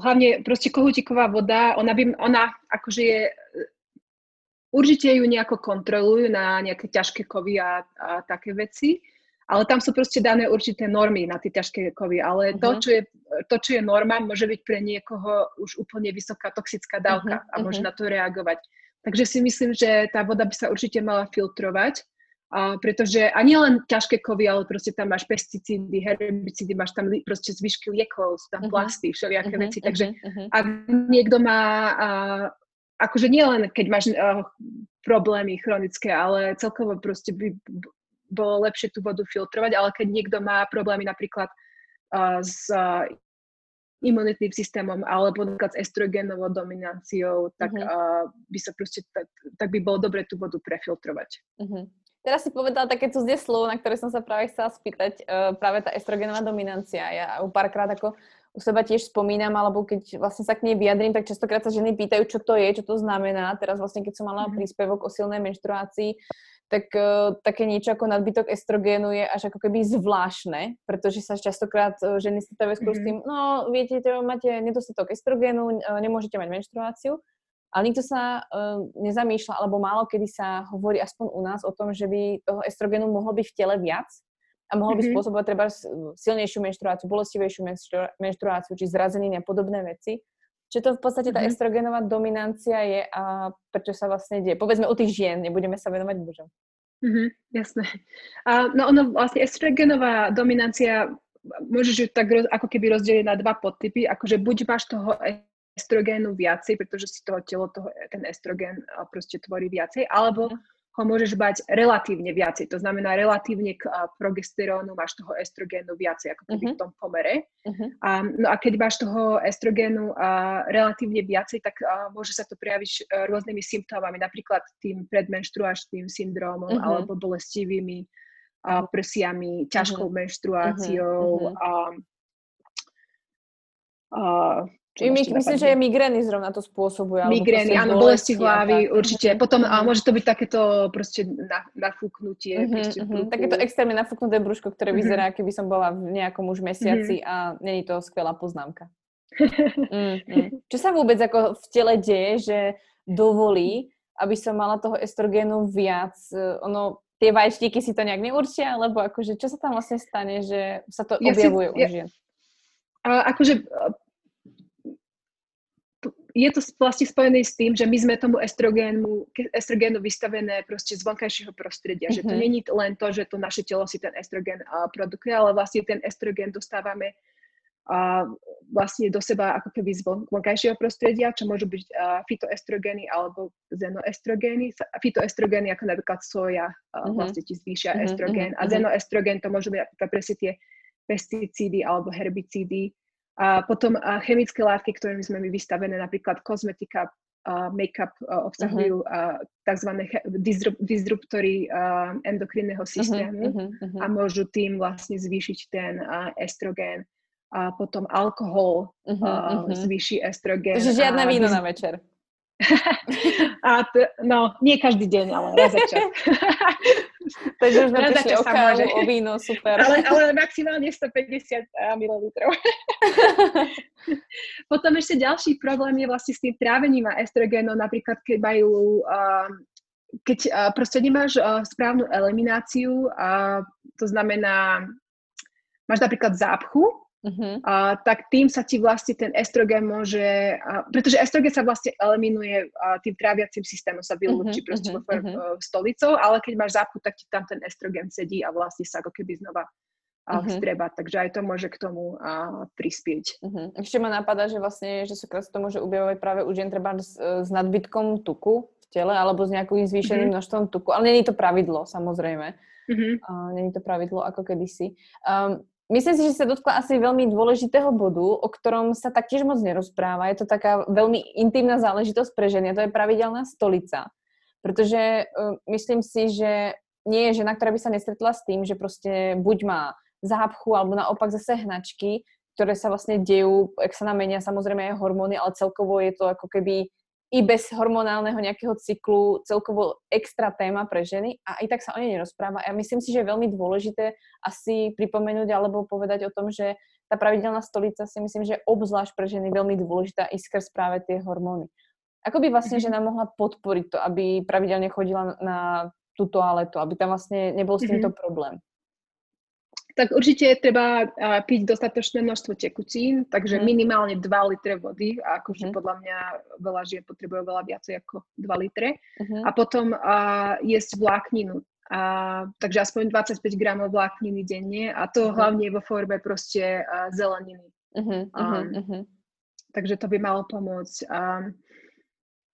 hlavne proste kohutiková voda, ona, by, ona akože je, určite ju nejako kontrolujú na nejaké ťažké kovy a, a také veci, ale tam sú proste dané určité normy na tie ťažké kovy, ale uh-huh. to, mhm. čo je, to, čo je norma, môže byť pre niekoho už úplne vysoká toxická dávka uh-huh. a môže uh-huh. na to reagovať. Takže si myslím, že tá voda by sa určite mala filtrovať a pretože ani len ťažké kovy, ale proste tam máš pesticídy, herbicídy, máš tam proste zvyšky liekov, sú tam uh-huh. plasty, všelijaké uh-huh, veci. Takže uh-huh. ak niekto má, uh, akože nie len keď máš uh, problémy chronické, ale celkovo proste by bolo lepšie tú vodu filtrovať, ale keď niekto má problémy napríklad uh, s uh, imunitným systémom alebo napríklad s estrogenovou dominanciou, tak uh-huh. uh, by sa proste, tak, tak by bolo dobre tú vodu prefiltrovať. Uh-huh. Teraz si povedala také cudzie slovo, na ktoré som sa práve chcela spýtať, uh, práve tá estrogenová dominancia. Ja párkrát ako u seba tiež spomínam, alebo keď vlastne sa k nej vyjadrím, tak častokrát sa ženy pýtajú, čo to je, čo to znamená. Teraz vlastne, keď som mala mm-hmm. príspevok o silnej menštruácii, tak uh, také niečo ako nadbytok estrogénu je až ako keby zvláštne, pretože sa častokrát uh, ženy stretávajú skôr s tým, no viete, máte nedostatok estrogénu, nemôžete mať menštruáciu. Ale nikto sa uh, nezamýšľa, alebo málo kedy sa hovorí aspoň u nás o tom, že by toho estrogenu mohlo byť v tele viac a mohol by mm-hmm. spôsobovať treba silnejšiu menštruáciu, bolestivejšiu menštruáciu, či zrazeniny a podobné veci. Čo to v podstate tá mm-hmm. estrogenová dominancia je a prečo sa vlastne deje? Povedzme u tých žien, nebudeme sa venovať mužom. Mm-hmm, jasné. A, no ono vlastne estrogenová dominancia môžeš ju tak roz, ako keby rozdeliť na dva podtypy, akože buď máš toho estrogénu viacej, pretože si toho telo, toho, ten estrogen proste tvorí viacej, alebo mhm. ho môžeš bať relatívne viacej. To znamená, relatívne k progesterónu máš toho estrogénu viacej, ako keby uh-huh. v tom pomere. Uh-huh. A, no a keď máš toho estrogénu a, relatívne viacej, tak a, môže sa to prejaviť a, rôznymi symptómami, napríklad tým predmenštruačným syndrómom uh-huh. alebo bolestivými a, prsiami, ťažkou uh-huh. menštruáciou uh-huh. a, a my, myslím, že je migrény zrovna to spôsobuje. Migrény, áno, bolesti hlavy, určite. Mm-hmm. Potom a môže to byť takéto proste na, nafúknutie. Mm-hmm, proste mm-hmm. Takéto extrémne nafúknuté brúško, ktoré mm-hmm. vyzerá, keby som bola v nejakom už mesiaci mm-hmm. a není to skvelá poznámka. mm-hmm. Čo sa vôbec ako v tele deje, že dovolí, aby som mala toho estrogénu viac? Ono, tie vajčníky si to nejak neurčia, alebo akože, čo sa tam vlastne stane, že sa to ja objavuje si, u žien? Ja, akože je to vlastne spojené s tým, že my sme tomu estrogénu, estrogénu vystavené proste z vonkajšieho prostredia. Mm-hmm. Že to mhm. není len to, že to naše telo si ten estrogén uh, produkuje, ale vlastne ten estrogén dostávame uh, vlastne do seba ako keby z vonkajšieho prostredia, čo môžu byť uh, fitoestrogény alebo xenoestrogény. Fitoestrogény ako napríklad soja uh, mm-hmm. vlastne ti zvýšia mm-hmm. estrogén a mhm. xenoestrogén to môžu byť napríklad presne tie pesticídy alebo herbicídy, a potom a chemické látky, ktorými sme my vystavené, napríklad kozmetika, uh, make-up uh, obsahujú uh, tzv. Disrup- disruptory endokrinného mhm, systému uh-huh, uh-huh, uh-huh. a môžu tým vlastne zvýšiť ten estrogén. A potom alkohol uh-huh, uh, uh-huh. zvýši estrogén. Takže žiadne víno na večer. A t- no, nie každý deň, ale raz za čas. Takže už napíšli o kávu, o víno, super. Ale, ale maximálne 150 ml. Potom ešte ďalší problém je vlastne s tým trávením a estrogénom, napríklad keď majú, keď proste nemáš správnu elimináciu, a to znamená, máš napríklad zápchu, Uh-huh. A, tak tým sa ti vlastne ten estrogen môže, a, pretože estrogen sa vlastne eliminuje a, tým tráviacím systémom, sa vylúči uh-huh, proste uh-huh, uh-huh. stolicou, ale keď máš zápchu, tak ti tam ten estrogen sedí a vlastne sa ako keby znova uh-huh. streba, takže aj to môže k tomu a, prispieť. Uh-huh. Ešte ma napadá, že vlastne, že sa to môže objavovať práve u žien treba s, s nadbytkom tuku v tele alebo s nejakým zvýšeným uh-huh. množstvom tuku, ale není to pravidlo, samozrejme. Uh-huh. Uh, není to pravidlo ako kedysi. Um, Myslím si, že sa dotkla asi veľmi dôležitého bodu, o ktorom sa taktiež moc nerozpráva. Je to taká veľmi intimná záležitosť pre ženy to je pravidelná stolica. Pretože uh, myslím si, že nie je žena, ktorá by sa nestretla s tým, že proste buď má zápchu alebo naopak zase hnačky, ktoré sa vlastne dejú, ak sa nám menia samozrejme aj hormóny, ale celkovo je to ako keby i bez hormonálneho nejakého cyklu celkovo extra téma pre ženy a i tak sa o nej nerozpráva. Ja myslím si, že je veľmi dôležité asi pripomenúť alebo povedať o tom, že tá pravidelná stolica si myslím, že je obzvlášť pre ženy veľmi dôležitá i skrz práve tie hormóny. Ako by vlastne mhm. žena mohla podporiť to, aby pravidelne chodila na tú toaletu, aby tam vlastne nebol s týmto mm-hmm. problém? Tak určite treba piť dostatočné množstvo tekutín, takže mm. minimálne 2 litre vody, a akože mm. podľa mňa veľa žien potrebuje veľa viacej ako 2 litre. Mm. A potom uh, jesť vlákninu. A, takže aspoň 25 gramov vlákniny denne a to mm. hlavne vo forme proste uh, zeleniny. Mm-hmm, um, mm-hmm. Takže to by malo pomôcť. Um,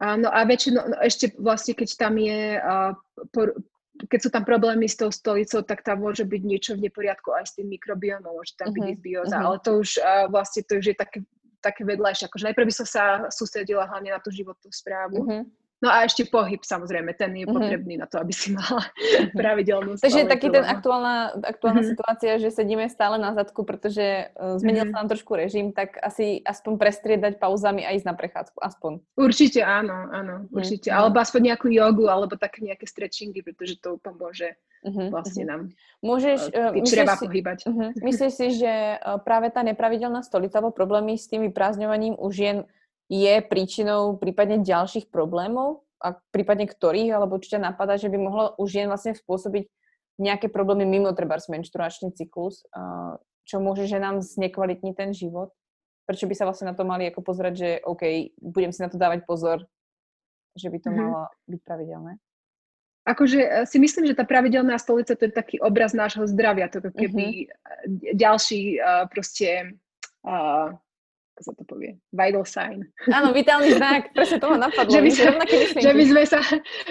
no a väčšinou, no ešte vlastne, keď tam je uh, por, keď sú tam problémy s tou stolicou, tak tam môže byť niečo v neporiadku aj s tým mikrobiomom, môže tam byť uh-huh. dysbióza, uh-huh. ale to už uh, vlastne to už je také, také vedľajšie. Akože najprv by som sa sústredila hlavne na tú životnú správu. Uh-huh. No a ešte pohyb, samozrejme, ten je mm-hmm. potrebný na to, aby si mala mm-hmm. pravidelnú Takže taký ten aktuálna, aktuálna mm-hmm. situácia, že sedíme stále na zadku, pretože uh, zmenil mm-hmm. sa nám trošku režim, tak asi aspoň prestriedať pauzami a ísť na prechádzku, aspoň. Určite áno, áno, mhm, určite. Mm-hmm. Alebo aspoň nejakú jogu, alebo také nejaké stretchingy, pretože to pomôže mm-hmm. vlastne nám Môžeš, uh, myslíš si, pohybať. Uh-huh. Myslíš si, že práve tá nepravidelná stolica alebo problémy s tým vyprázdňovaním u žien je príčinou prípadne ďalších problémov, a prípadne ktorých, alebo či ťa napadá, že by mohlo už žien vlastne spôsobiť nejaké problémy mimo treba menštruačný cyklus, čo môže že nám znekvalitniť ten život? Prečo by sa vlastne na to mali ako pozrieť, že OK, budem si na to dávať pozor, že by to mm-hmm. malo byť pravidelné? Akože e, si myslím, že tá pravidelná stolica to je taký obraz nášho zdravia, to keby mm-hmm. ďalší uh, proste uh, ako sa to povie, vital sign. Áno, vitálny znak, presne toho napadlo. že, by sme, že, by sme sa,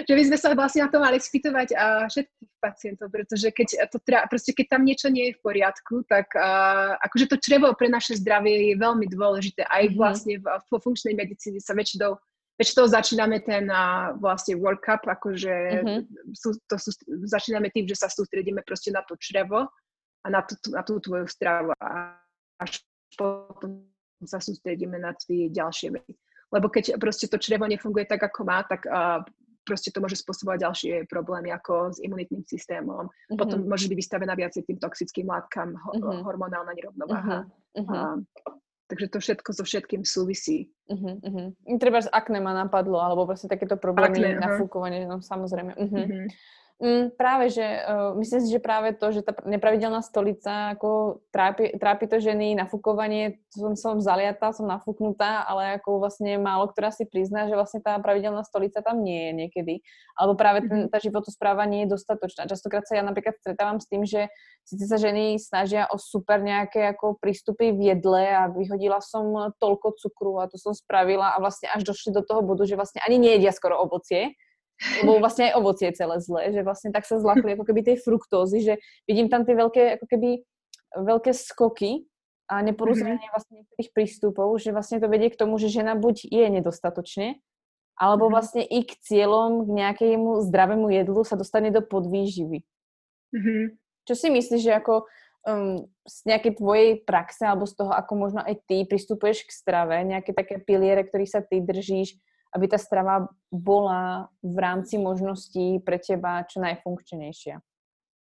že by sme sa vlastne na to mali spýtovať a všetkých pacientov, pretože keď, to, proste keď tam niečo nie je v poriadku, tak uh, akože to črevo pre naše zdravie je veľmi dôležité. Aj mm-hmm. vlastne v, vo funkčnej medicíne sa väčšinou väčšinou začíname ten uh, vlastne workup, akože mm-hmm. sú, to sú, začíname tým, že sa sústredíme proste na to črevo a na tú, na tú tvoju stravu a až potom sa sústredíme na tie ďalšie veci. Lebo keď proste to črevo nefunguje tak, ako má, tak uh, proste to môže spôsobovať ďalšie problémy ako s imunitným systémom. Mm-hmm. Potom môže byť vystavená viacej tým toxickým látkam, ho- mm-hmm. hormonálna nerovnováha. Mm-hmm. Uh, takže to všetko so všetkým súvisí. Uh-huh. Treba z akné ma napadlo, alebo proste takéto problémy, akné, nafúkovanie, no samozrejme. Uh-huh. Uh-huh. Mm, práve, že uh, myslím si, že práve to, že tá nepravidelná stolica ako trápi, trápi to ženy, nafúkovanie, som, som zaliatá, som nafúknutá, ale ako vlastne málo ktorá si prizná, že vlastne tá pravidelná stolica tam nie je niekedy. Alebo práve ten, mhm. tá životospráva nie je dostatočná. Častokrát sa ja napríklad stretávam s tým, že síce sa ženy snažia o super nejaké ako prístupy v jedle a vyhodila som toľko cukru a to som spravila a vlastne až došli do toho bodu, že vlastne ani nejedia skoro ovocie, lebo vlastne aj ovocie je celé zlé, že vlastne tak sa zlakli ako keby tej fruktózy, že vidím tam tie veľké, ako keby veľké skoky a neporozumenie mm-hmm. vlastne niektorých prístupov, že vlastne to vedie k tomu, že žena buď je nedostatočne, alebo mm-hmm. vlastne i k cieľom, k nejakému zdravému jedlu sa dostane do podvýživy. Mm-hmm. Čo si myslíš, že ako um, z nejakej tvojej praxe alebo z toho, ako možno aj ty pristupuješ k strave, nejaké také piliere, ktorých sa ty držíš, aby tá strava bola v rámci možností pre teba čo najfunkčnejšia.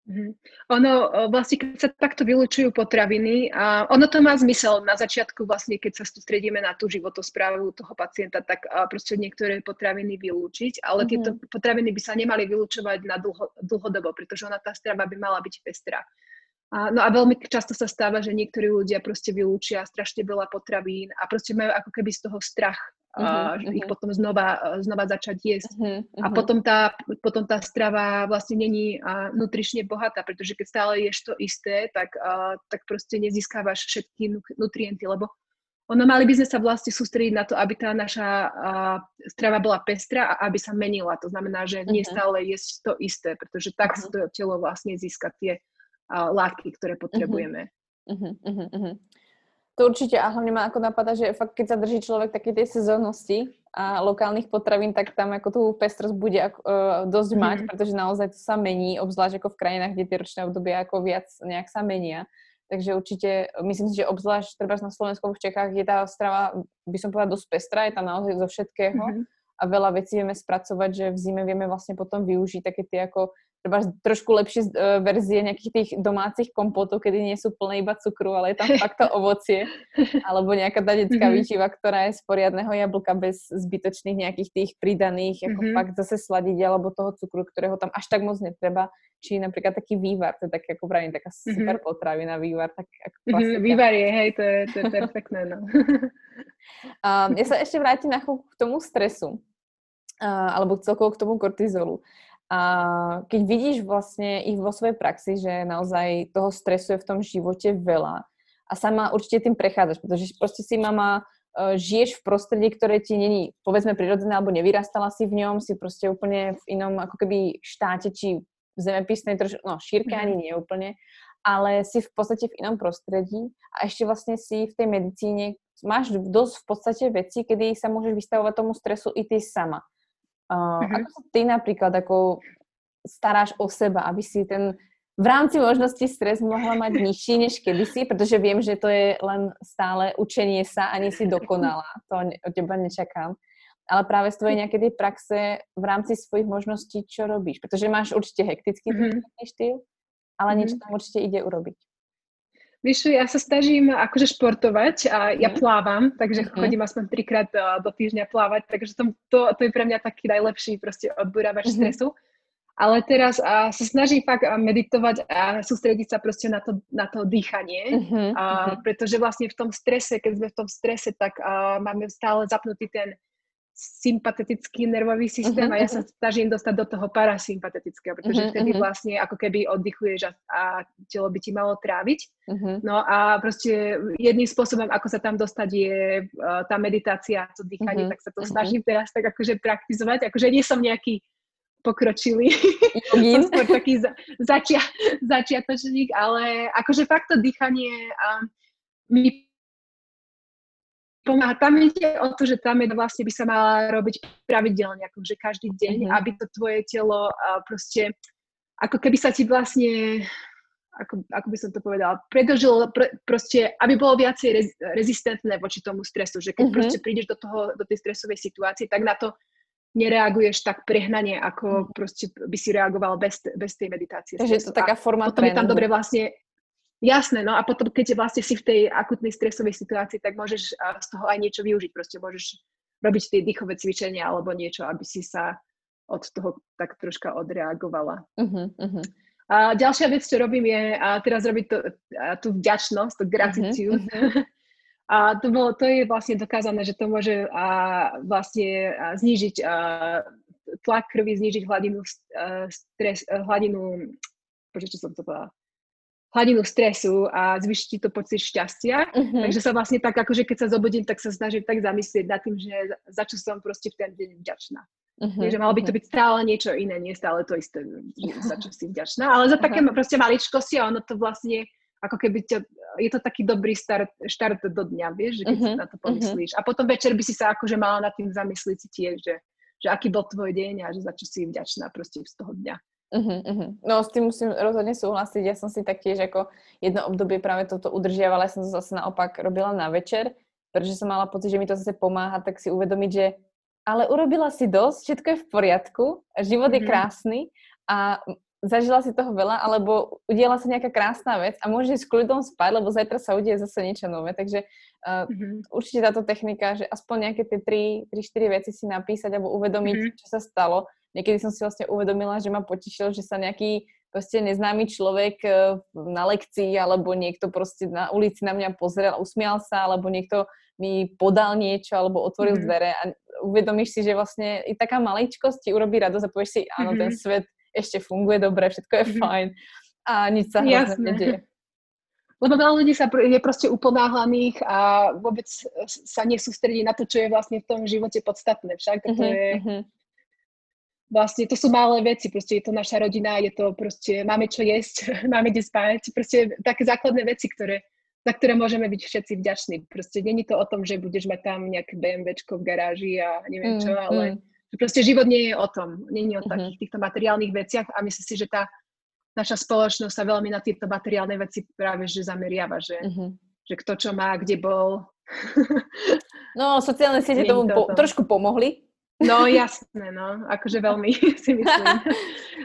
Mm-hmm. Ono vlastne, keď sa takto vylúčujú potraviny, a ono to má zmysel na začiatku vlastne, keď sa sústredíme na tú životosprávu toho pacienta, tak proste niektoré potraviny vylúčiť, ale mm-hmm. tieto potraviny by sa nemali vylúčovať na dlho, dlhodobo, pretože ona tá strava by mala byť pestrá. A, no a veľmi často sa stáva, že niektorí ľudia proste vylúčia strašne veľa potravín a proste majú ako keby z toho strach uh-huh, uh-huh. ich potom znova, znova začať jesť. Uh-huh, uh-huh. A potom tá, potom tá strava vlastne není uh, nutrične bohatá, pretože keď stále ješ to isté, tak, uh, tak proste nezískávaš všetky nutrienty, lebo ono mali by sme sa vlastne sústrediť na to, aby tá naša uh, strava bola pestrá a aby sa menila. To znamená, že nie stále jesť to isté, pretože tak uh-huh. to telo vlastne získa tie uh, látky, ktoré potrebujeme. Uh-huh. Uh-huh. Uh-huh. To určite a hlavne ma ako napadá, že fakt keď sa drží človek také tej sezónnosti a lokálnych potravín, tak tam ako tú pestrosť bude ako, uh, dosť mm. mať, pretože naozaj to sa mení, obzvlášť ako v krajinách, kde tie ročné obdobia ako viac nejak sa menia. Takže určite myslím si, že obzvlášť treba na Slovensku v Čechách je tá strava, by som povedala, dosť pestrá, je tam naozaj zo všetkého. Mm-hmm a veľa vecí vieme spracovať, že v zime vieme vlastne potom využiť také tie ako treba trošku lepšie uh, verzie nejakých tých domácich kompotov, kedy nie sú plné iba cukru, ale je tam fakt to ovocie, alebo nejaká tá detská mm-hmm. výživa, ktorá je z poriadného jablka bez zbytočných nejakých tých pridaných, ako mm-hmm. fakt zase sladiť, alebo toho cukru, ktorého tam až tak moc netreba. Či napríklad taký vývar, to je také, ako pravím, taká mm-hmm. super potravina, vývar, tak ako mm-hmm, Vývar je, hej, to je, to je perfektné, no. um, ja sa ešte vrátim na chvíľku k tomu stresu, uh, alebo celkovo k tomu kortizolu. A keď vidíš vlastne ich vo svojej praxi, že naozaj toho stresu je v tom živote veľa a sama určite tým prechádzaš, pretože proste si mama uh, žiješ v prostredí, ktoré ti není, povedzme, prirodzené, alebo nevyrastala si v ňom, si proste úplne v inom, ako keby štáte, či v zemepisnej, troš, no šírke ani mhm. nie úplne, ale si v podstate v inom prostredí a ešte vlastne si v tej medicíne máš dosť v podstate veci, kedy sa môžeš vystavovať tomu stresu i ty sama. Uh, mm-hmm. Ako sa ty napríklad ako staráš o seba, aby si ten v rámci možnosti stres mohla mať nižší než kedysi, pretože viem, že to je len stále učenie sa a nie si dokonalá. To od teba nečakám. Ale práve z tvojej nejakej tej praxe v rámci svojich možností, čo robíš? Pretože máš určite hektický mm-hmm. štýl, ale mm-hmm. niečo tam určite ide urobiť. Víš, ja sa snažím akože športovať a ja mm. plávam, takže mm-hmm. chodím aspoň trikrát do týždňa plávať, takže to, to, to je pre mňa taký najlepší proste odburávač mm-hmm. stresu. Ale teraz a, sa snažím fakt meditovať a sústrediť sa proste na to, na to dýchanie, mm-hmm. a, pretože vlastne v tom strese, keď sme v tom strese, tak a, máme stále zapnutý ten sympatetický nervový systém uh-huh, a ja sa snažím dostať do toho parasympatetického, pretože uh-huh, vtedy uh-huh. vlastne ako keby oddychuješ a, a telo by ti malo tráviť. Uh-huh. No a proste jedným spôsobom, ako sa tam dostať je uh, tá meditácia, to dýchanie, uh-huh, tak sa to uh-huh. snažím teraz tak akože praktizovať, akože nie som nejaký pokročilý, som skôr taký za, začia, začiatočník, ale akože fakt to dýchanie uh, mi pomáha. Tam ide o to, že tam je vlastne by sa mala robiť pravidelne, akože každý deň, mm-hmm. aby to tvoje telo proste, ako keby sa ti vlastne, ako, ako by som to povedala, predlžilo, pr- proste, aby bolo viacej rez, rezistentné voči tomu stresu, že keď mm-hmm. proste prídeš do, toho, do tej stresovej situácie, tak na to nereaguješ tak prehnanie, ako mhm. proste by si reagoval bez, bez tej meditácie. Takže je to taká forma Potom je tam dobre vlastne Jasné, no a potom, keď vlastne si v tej akutnej stresovej situácii, tak môžeš z toho aj niečo využiť. Proste môžeš robiť tie dýchové cvičenia alebo niečo, aby si sa od toho tak troška odreagovala. Uh-huh, uh-huh. A ďalšia vec, čo robím, je a teraz robiť to, a tú vďačnosť, to gratitude. Uh-huh, uh-huh. A to, bolo, to je vlastne dokázané, že to môže a, vlastne a, znížiť a, tlak krvi, znížiť hladinu, stres, hladinu, počo, čo som to povedala, hladinu stresu a zvyšiť to pocit šťastia. Uh-huh. Takže sa vlastne tak, akože keď sa zobudím, tak sa snažím tak zamyslieť nad tým, že za čo som proste v ten deň vďačná. Uh-huh. Takže malo by to byť stále niečo iné, nie stále to isté, za čo si vďačná. Ale za také uh-huh. proste maličkosti a ono to vlastne ako keby ťa, je to taký dobrý start, štart do dňa, vieš, že keď uh-huh. na to pomyslíš. Uh-huh. A potom večer by si sa akože mala nad tým zamyslieť tiež, že, že aký bol tvoj deň a že za čo si vďačná proste z toho dňa. Uh-huh, uh-huh. No s tým musím rozhodne súhlasiť. Ja som si taktiež ako jedno obdobie práve toto udržiavala. Ja som to zase naopak robila na večer, pretože som mala pocit, že mi to zase pomáha tak si uvedomiť, že ale urobila si dosť, všetko je v poriadku, život mm-hmm. je mhm. krásny a zažila si toho veľa, alebo udiela sa nejaká krásna vec a môžeš s kľudom spať, lebo zajtra sa udie zase niečo nové. Takže uh, mm-hmm. určite táto technika, že aspoň nejaké tie 3-4 veci si napísať alebo uvedomiť, mm-hmm. čo sa stalo. Niekedy som si vlastne uvedomila, že ma potešil, že sa nejaký proste neznámy človek e, na lekcii alebo niekto proste na ulici na mňa pozrel, usmial sa, alebo niekto mi podal niečo alebo otvoril mm-hmm. dvere a uvedomíš si, že vlastne i taká maličkosť ti urobí radosť a povieš si, áno, mm-hmm. ten svet ešte funguje dobre, všetko je mm-hmm. fajn a nič sa hrozne nedieje. Lebo veľa ľudí sa je proste uponáhlaných a vôbec sa nesústredí na to, čo je vlastne v tom živote podstatné. Však to mm-hmm. je... Vlastne to sú malé veci, proste je to naša rodina, je to proste, máme čo jesť, máme kde spať, proste také základné veci, ktoré, za ktoré môžeme byť všetci vďační. Proste není to o tom, že budeš mať tam nejaké BMWčko v garáži a neviem čo, mm, ale mm Proste život nie je o tom, nie je o mhm. takých uh-huh. týchto materiálnych veciach a myslím si, že tá naša spoločnosť sa veľmi na tieto materiálne veci práve že zameriava, že, uh-huh. že kto čo má, kde bol. No, sociálne siete tomu po, trošku pomohli. No jasné, no, akože veľmi si myslím.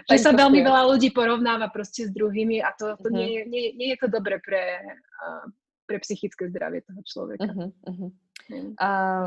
že sa veľmi veľa ľudí porovnáva proste s druhými a to, to uh-huh. nie, nie, nie je to dobre pre, uh, pre psychické zdravie toho človeka. Uh-huh, uh-huh. Uh,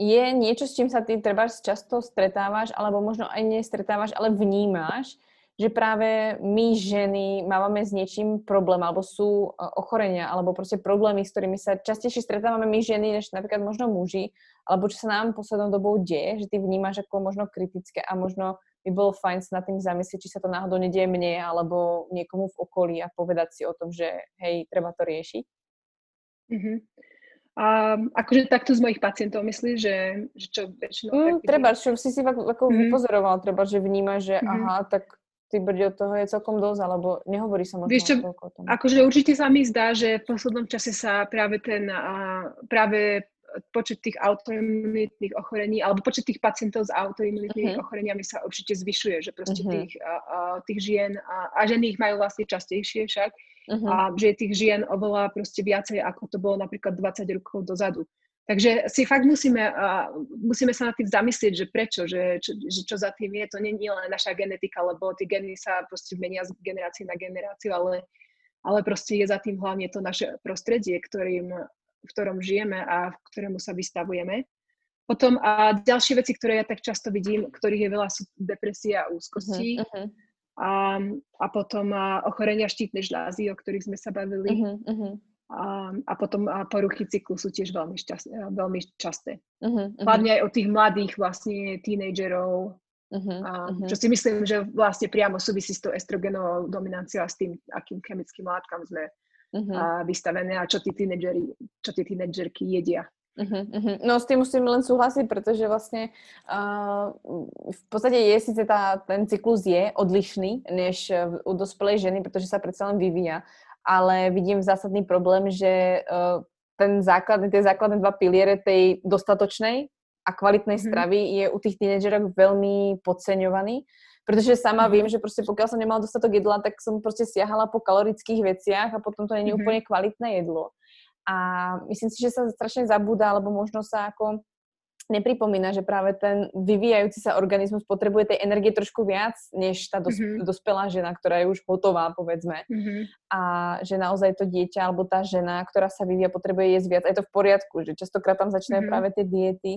je niečo, s čím sa ty treba často stretávaš, alebo možno aj nestretávaš, ale vnímáš, že práve my ženy máme s niečím problém, alebo sú e, ochorenia, alebo proste problémy, s ktorými sa častejšie stretávame my ženy, než napríklad možno muži, alebo čo sa nám poslednou dobou deje, že ty vnímaš ako možno kritické a možno by bolo fajn sa nad tým zamyslieť, či sa to náhodou nedieje mne alebo niekomu v okolí a povedať si o tom, že hej, treba to riešiť? Mm-hmm. A akože takto z mojich pacientov myslíš, že, že čo väčšinou... Mm, treba, čo si si ako mm-hmm. vypozoroval, treba, že vníma, že mm-hmm. aha, tak ty brďo, toho je celkom dosť, alebo nehovorí sa možno Vieš čo, o tom. Akože určite sa mi zdá, že v poslednom čase sa práve ten, práve počet tých autoimunitných ochorení, alebo počet tých pacientov s autoimunitnými uh-huh. ochoreniami sa určite zvyšuje, že proste uh-huh. tých, tých žien, a, a ženy ich majú vlastne častejšie však, uh-huh. a že je tých žien oveľa proste viacej, ako to bolo napríklad 20 rokov dozadu. Takže si fakt musíme, uh, musíme sa nad tým zamyslieť, že prečo, že, čo, že čo za tým je. To nie je len naša genetika, lebo tie geny sa proste menia z generácie na generáciu, ale, ale proste je za tým hlavne to naše prostredie, ktorým, v ktorom žijeme a v ktorému sa vystavujeme. Potom a ďalšie veci, ktoré ja tak často vidím, ktorých je veľa, sú depresia a úzkosti. Uh-huh, uh-huh a, a potom a ochorenia štítnej žľazy, o ktorých sme sa bavili. Uh-huh, uh-huh. A, a potom a poruchy cyklu sú tiež veľmi, šťast, veľmi časté. Uh-huh, uh-huh. Hlavne aj od tých mladých vlastne tínedžerov, uh-huh, a, uh-huh. čo si myslím, že vlastne priamo súvisí s tou estrogenovou dominanciou a s tým, akým chemickým látkam sme uh-huh. a, vystavené a čo tí tínedžeri, čo tí tínedžerky jedia. Uh-huh, uh-huh. No s tým musím len súhlasiť, pretože vlastne uh, v podstate je síce tá, ten cyklus je odlišný než u dospelej ženy, pretože sa predsa len vyvíja, ale vidím zásadný problém, že uh, ten základný, tie základné dva piliere tej dostatočnej a kvalitnej uh-huh. stravy je u tých tínedžerok veľmi podceňovaný, pretože sama uh-huh. viem, že proste pokiaľ som nemala dostatok jedla, tak som proste siahala po kalorických veciach a potom to nie je uh-huh. úplne kvalitné jedlo. A myslím si, že sa strašne zabúda, alebo možno sa ako nepripomína, že práve ten vyvíjajúci sa organizmus potrebuje tej energie trošku viac, než tá dos- mm-hmm. dospelá žena, ktorá je už hotová, povedzme. Mm-hmm. A že naozaj to dieťa alebo tá žena, ktorá sa vyvíja, potrebuje jesť viac. A je to v poriadku, že častokrát tam začínajú mm-hmm. práve tie diety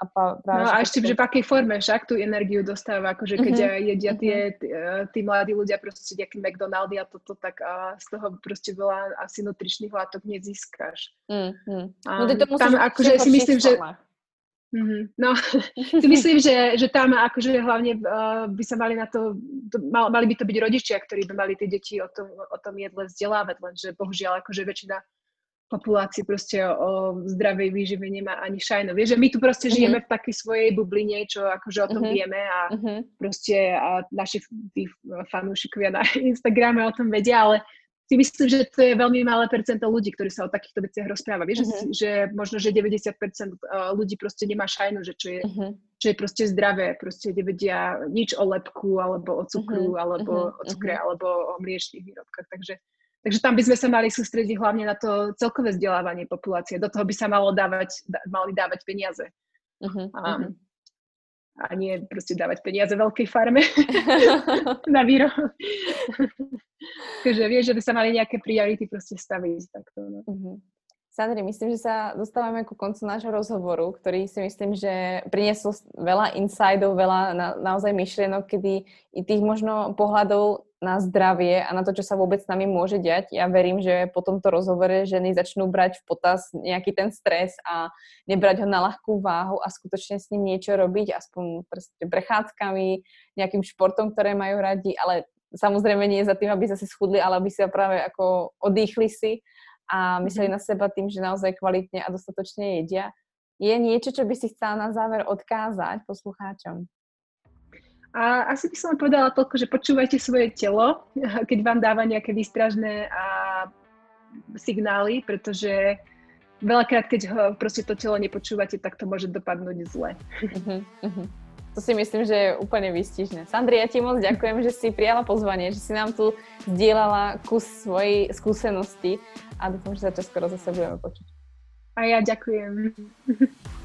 a pa, práve, no a ešte, že v akej forme však tú energiu dostáva, akože keď uh-huh. jedia tie, uh tí mladí ľudia proste nejaký McDonaldy a toto, tak a z toho proste veľa asi nutričných látok nezískaš. Uh-huh. no ty to tam akože si myslím, že... Mm-hmm. No, si myslím, že, že tam akože hlavne uh, by sa mali na to, to mal, mali by to byť rodičia, ktorí by mali tie deti o tom, o tom jedle vzdelávať, lenže bohužiaľ akože väčšina populácii proste o zdravej výžive nemá ani šajno. Vieš, že my tu proste uh-huh. žijeme v takej svojej bubline, čo akože o tom uh-huh. vieme a uh-huh. proste a naši fanúšikovia na Instagrame o tom vedia, ale si myslím, že to je veľmi malé percento ľudí, ktorí sa o takýchto veciach rozpráva. Vieš, uh-huh. že, že možno, že 90% ľudí proste nemá šajnu, že čo je, uh-huh. čo je proste zdravé, proste nevedia nič o lepku, alebo o cukru, uh-huh. alebo uh-huh. o cukre, uh-huh. alebo o mliečných výrobkách. Takže Takže tam by sme sa mali sústrediť hlavne na to celkové vzdelávanie populácie. Do toho by sa malo dávať, mali dávať peniaze. Uh-huh, uh-huh. A nie proste dávať peniaze veľkej farme na výrob. Takže vieš, že by sa mali nejaké priority proste staviť takto. No. Uh-huh. Sandri, myslím, že sa dostávame ku koncu nášho rozhovoru, ktorý si myslím, že priniesol veľa insidov, veľa na, naozaj myšlienok, kedy i tých možno pohľadov na zdravie a na to, čo sa vôbec s nami môže diať. Ja verím, že po tomto rozhovore ženy začnú brať v potaz nejaký ten stres a nebrať ho na ľahkú váhu a skutočne s ním niečo robiť, aspoň prechádzkami, nejakým športom, ktoré majú radi, ale samozrejme nie za tým, aby sa si schudli, ale aby sa práve ako odýchli si a mysleli mm-hmm. na seba tým, že naozaj kvalitne a dostatočne jedia. Je niečo, čo by si chcela na záver odkázať poslucháčom? A asi by som povedala toľko, že počúvajte svoje telo, keď vám dáva nejaké výstražné a signály, pretože veľakrát, keď ho, proste to telo nepočúvate, tak to môže dopadnúť zle. Uh-huh, uh-huh. To si myslím, že je úplne výstižné. Sandri, ja ti moc ďakujem, že si prijala pozvanie, že si nám tu zdieľala kus svojej skúsenosti a dúfam, že sa čoskoro zase budeme počuť. A ja ďakujem.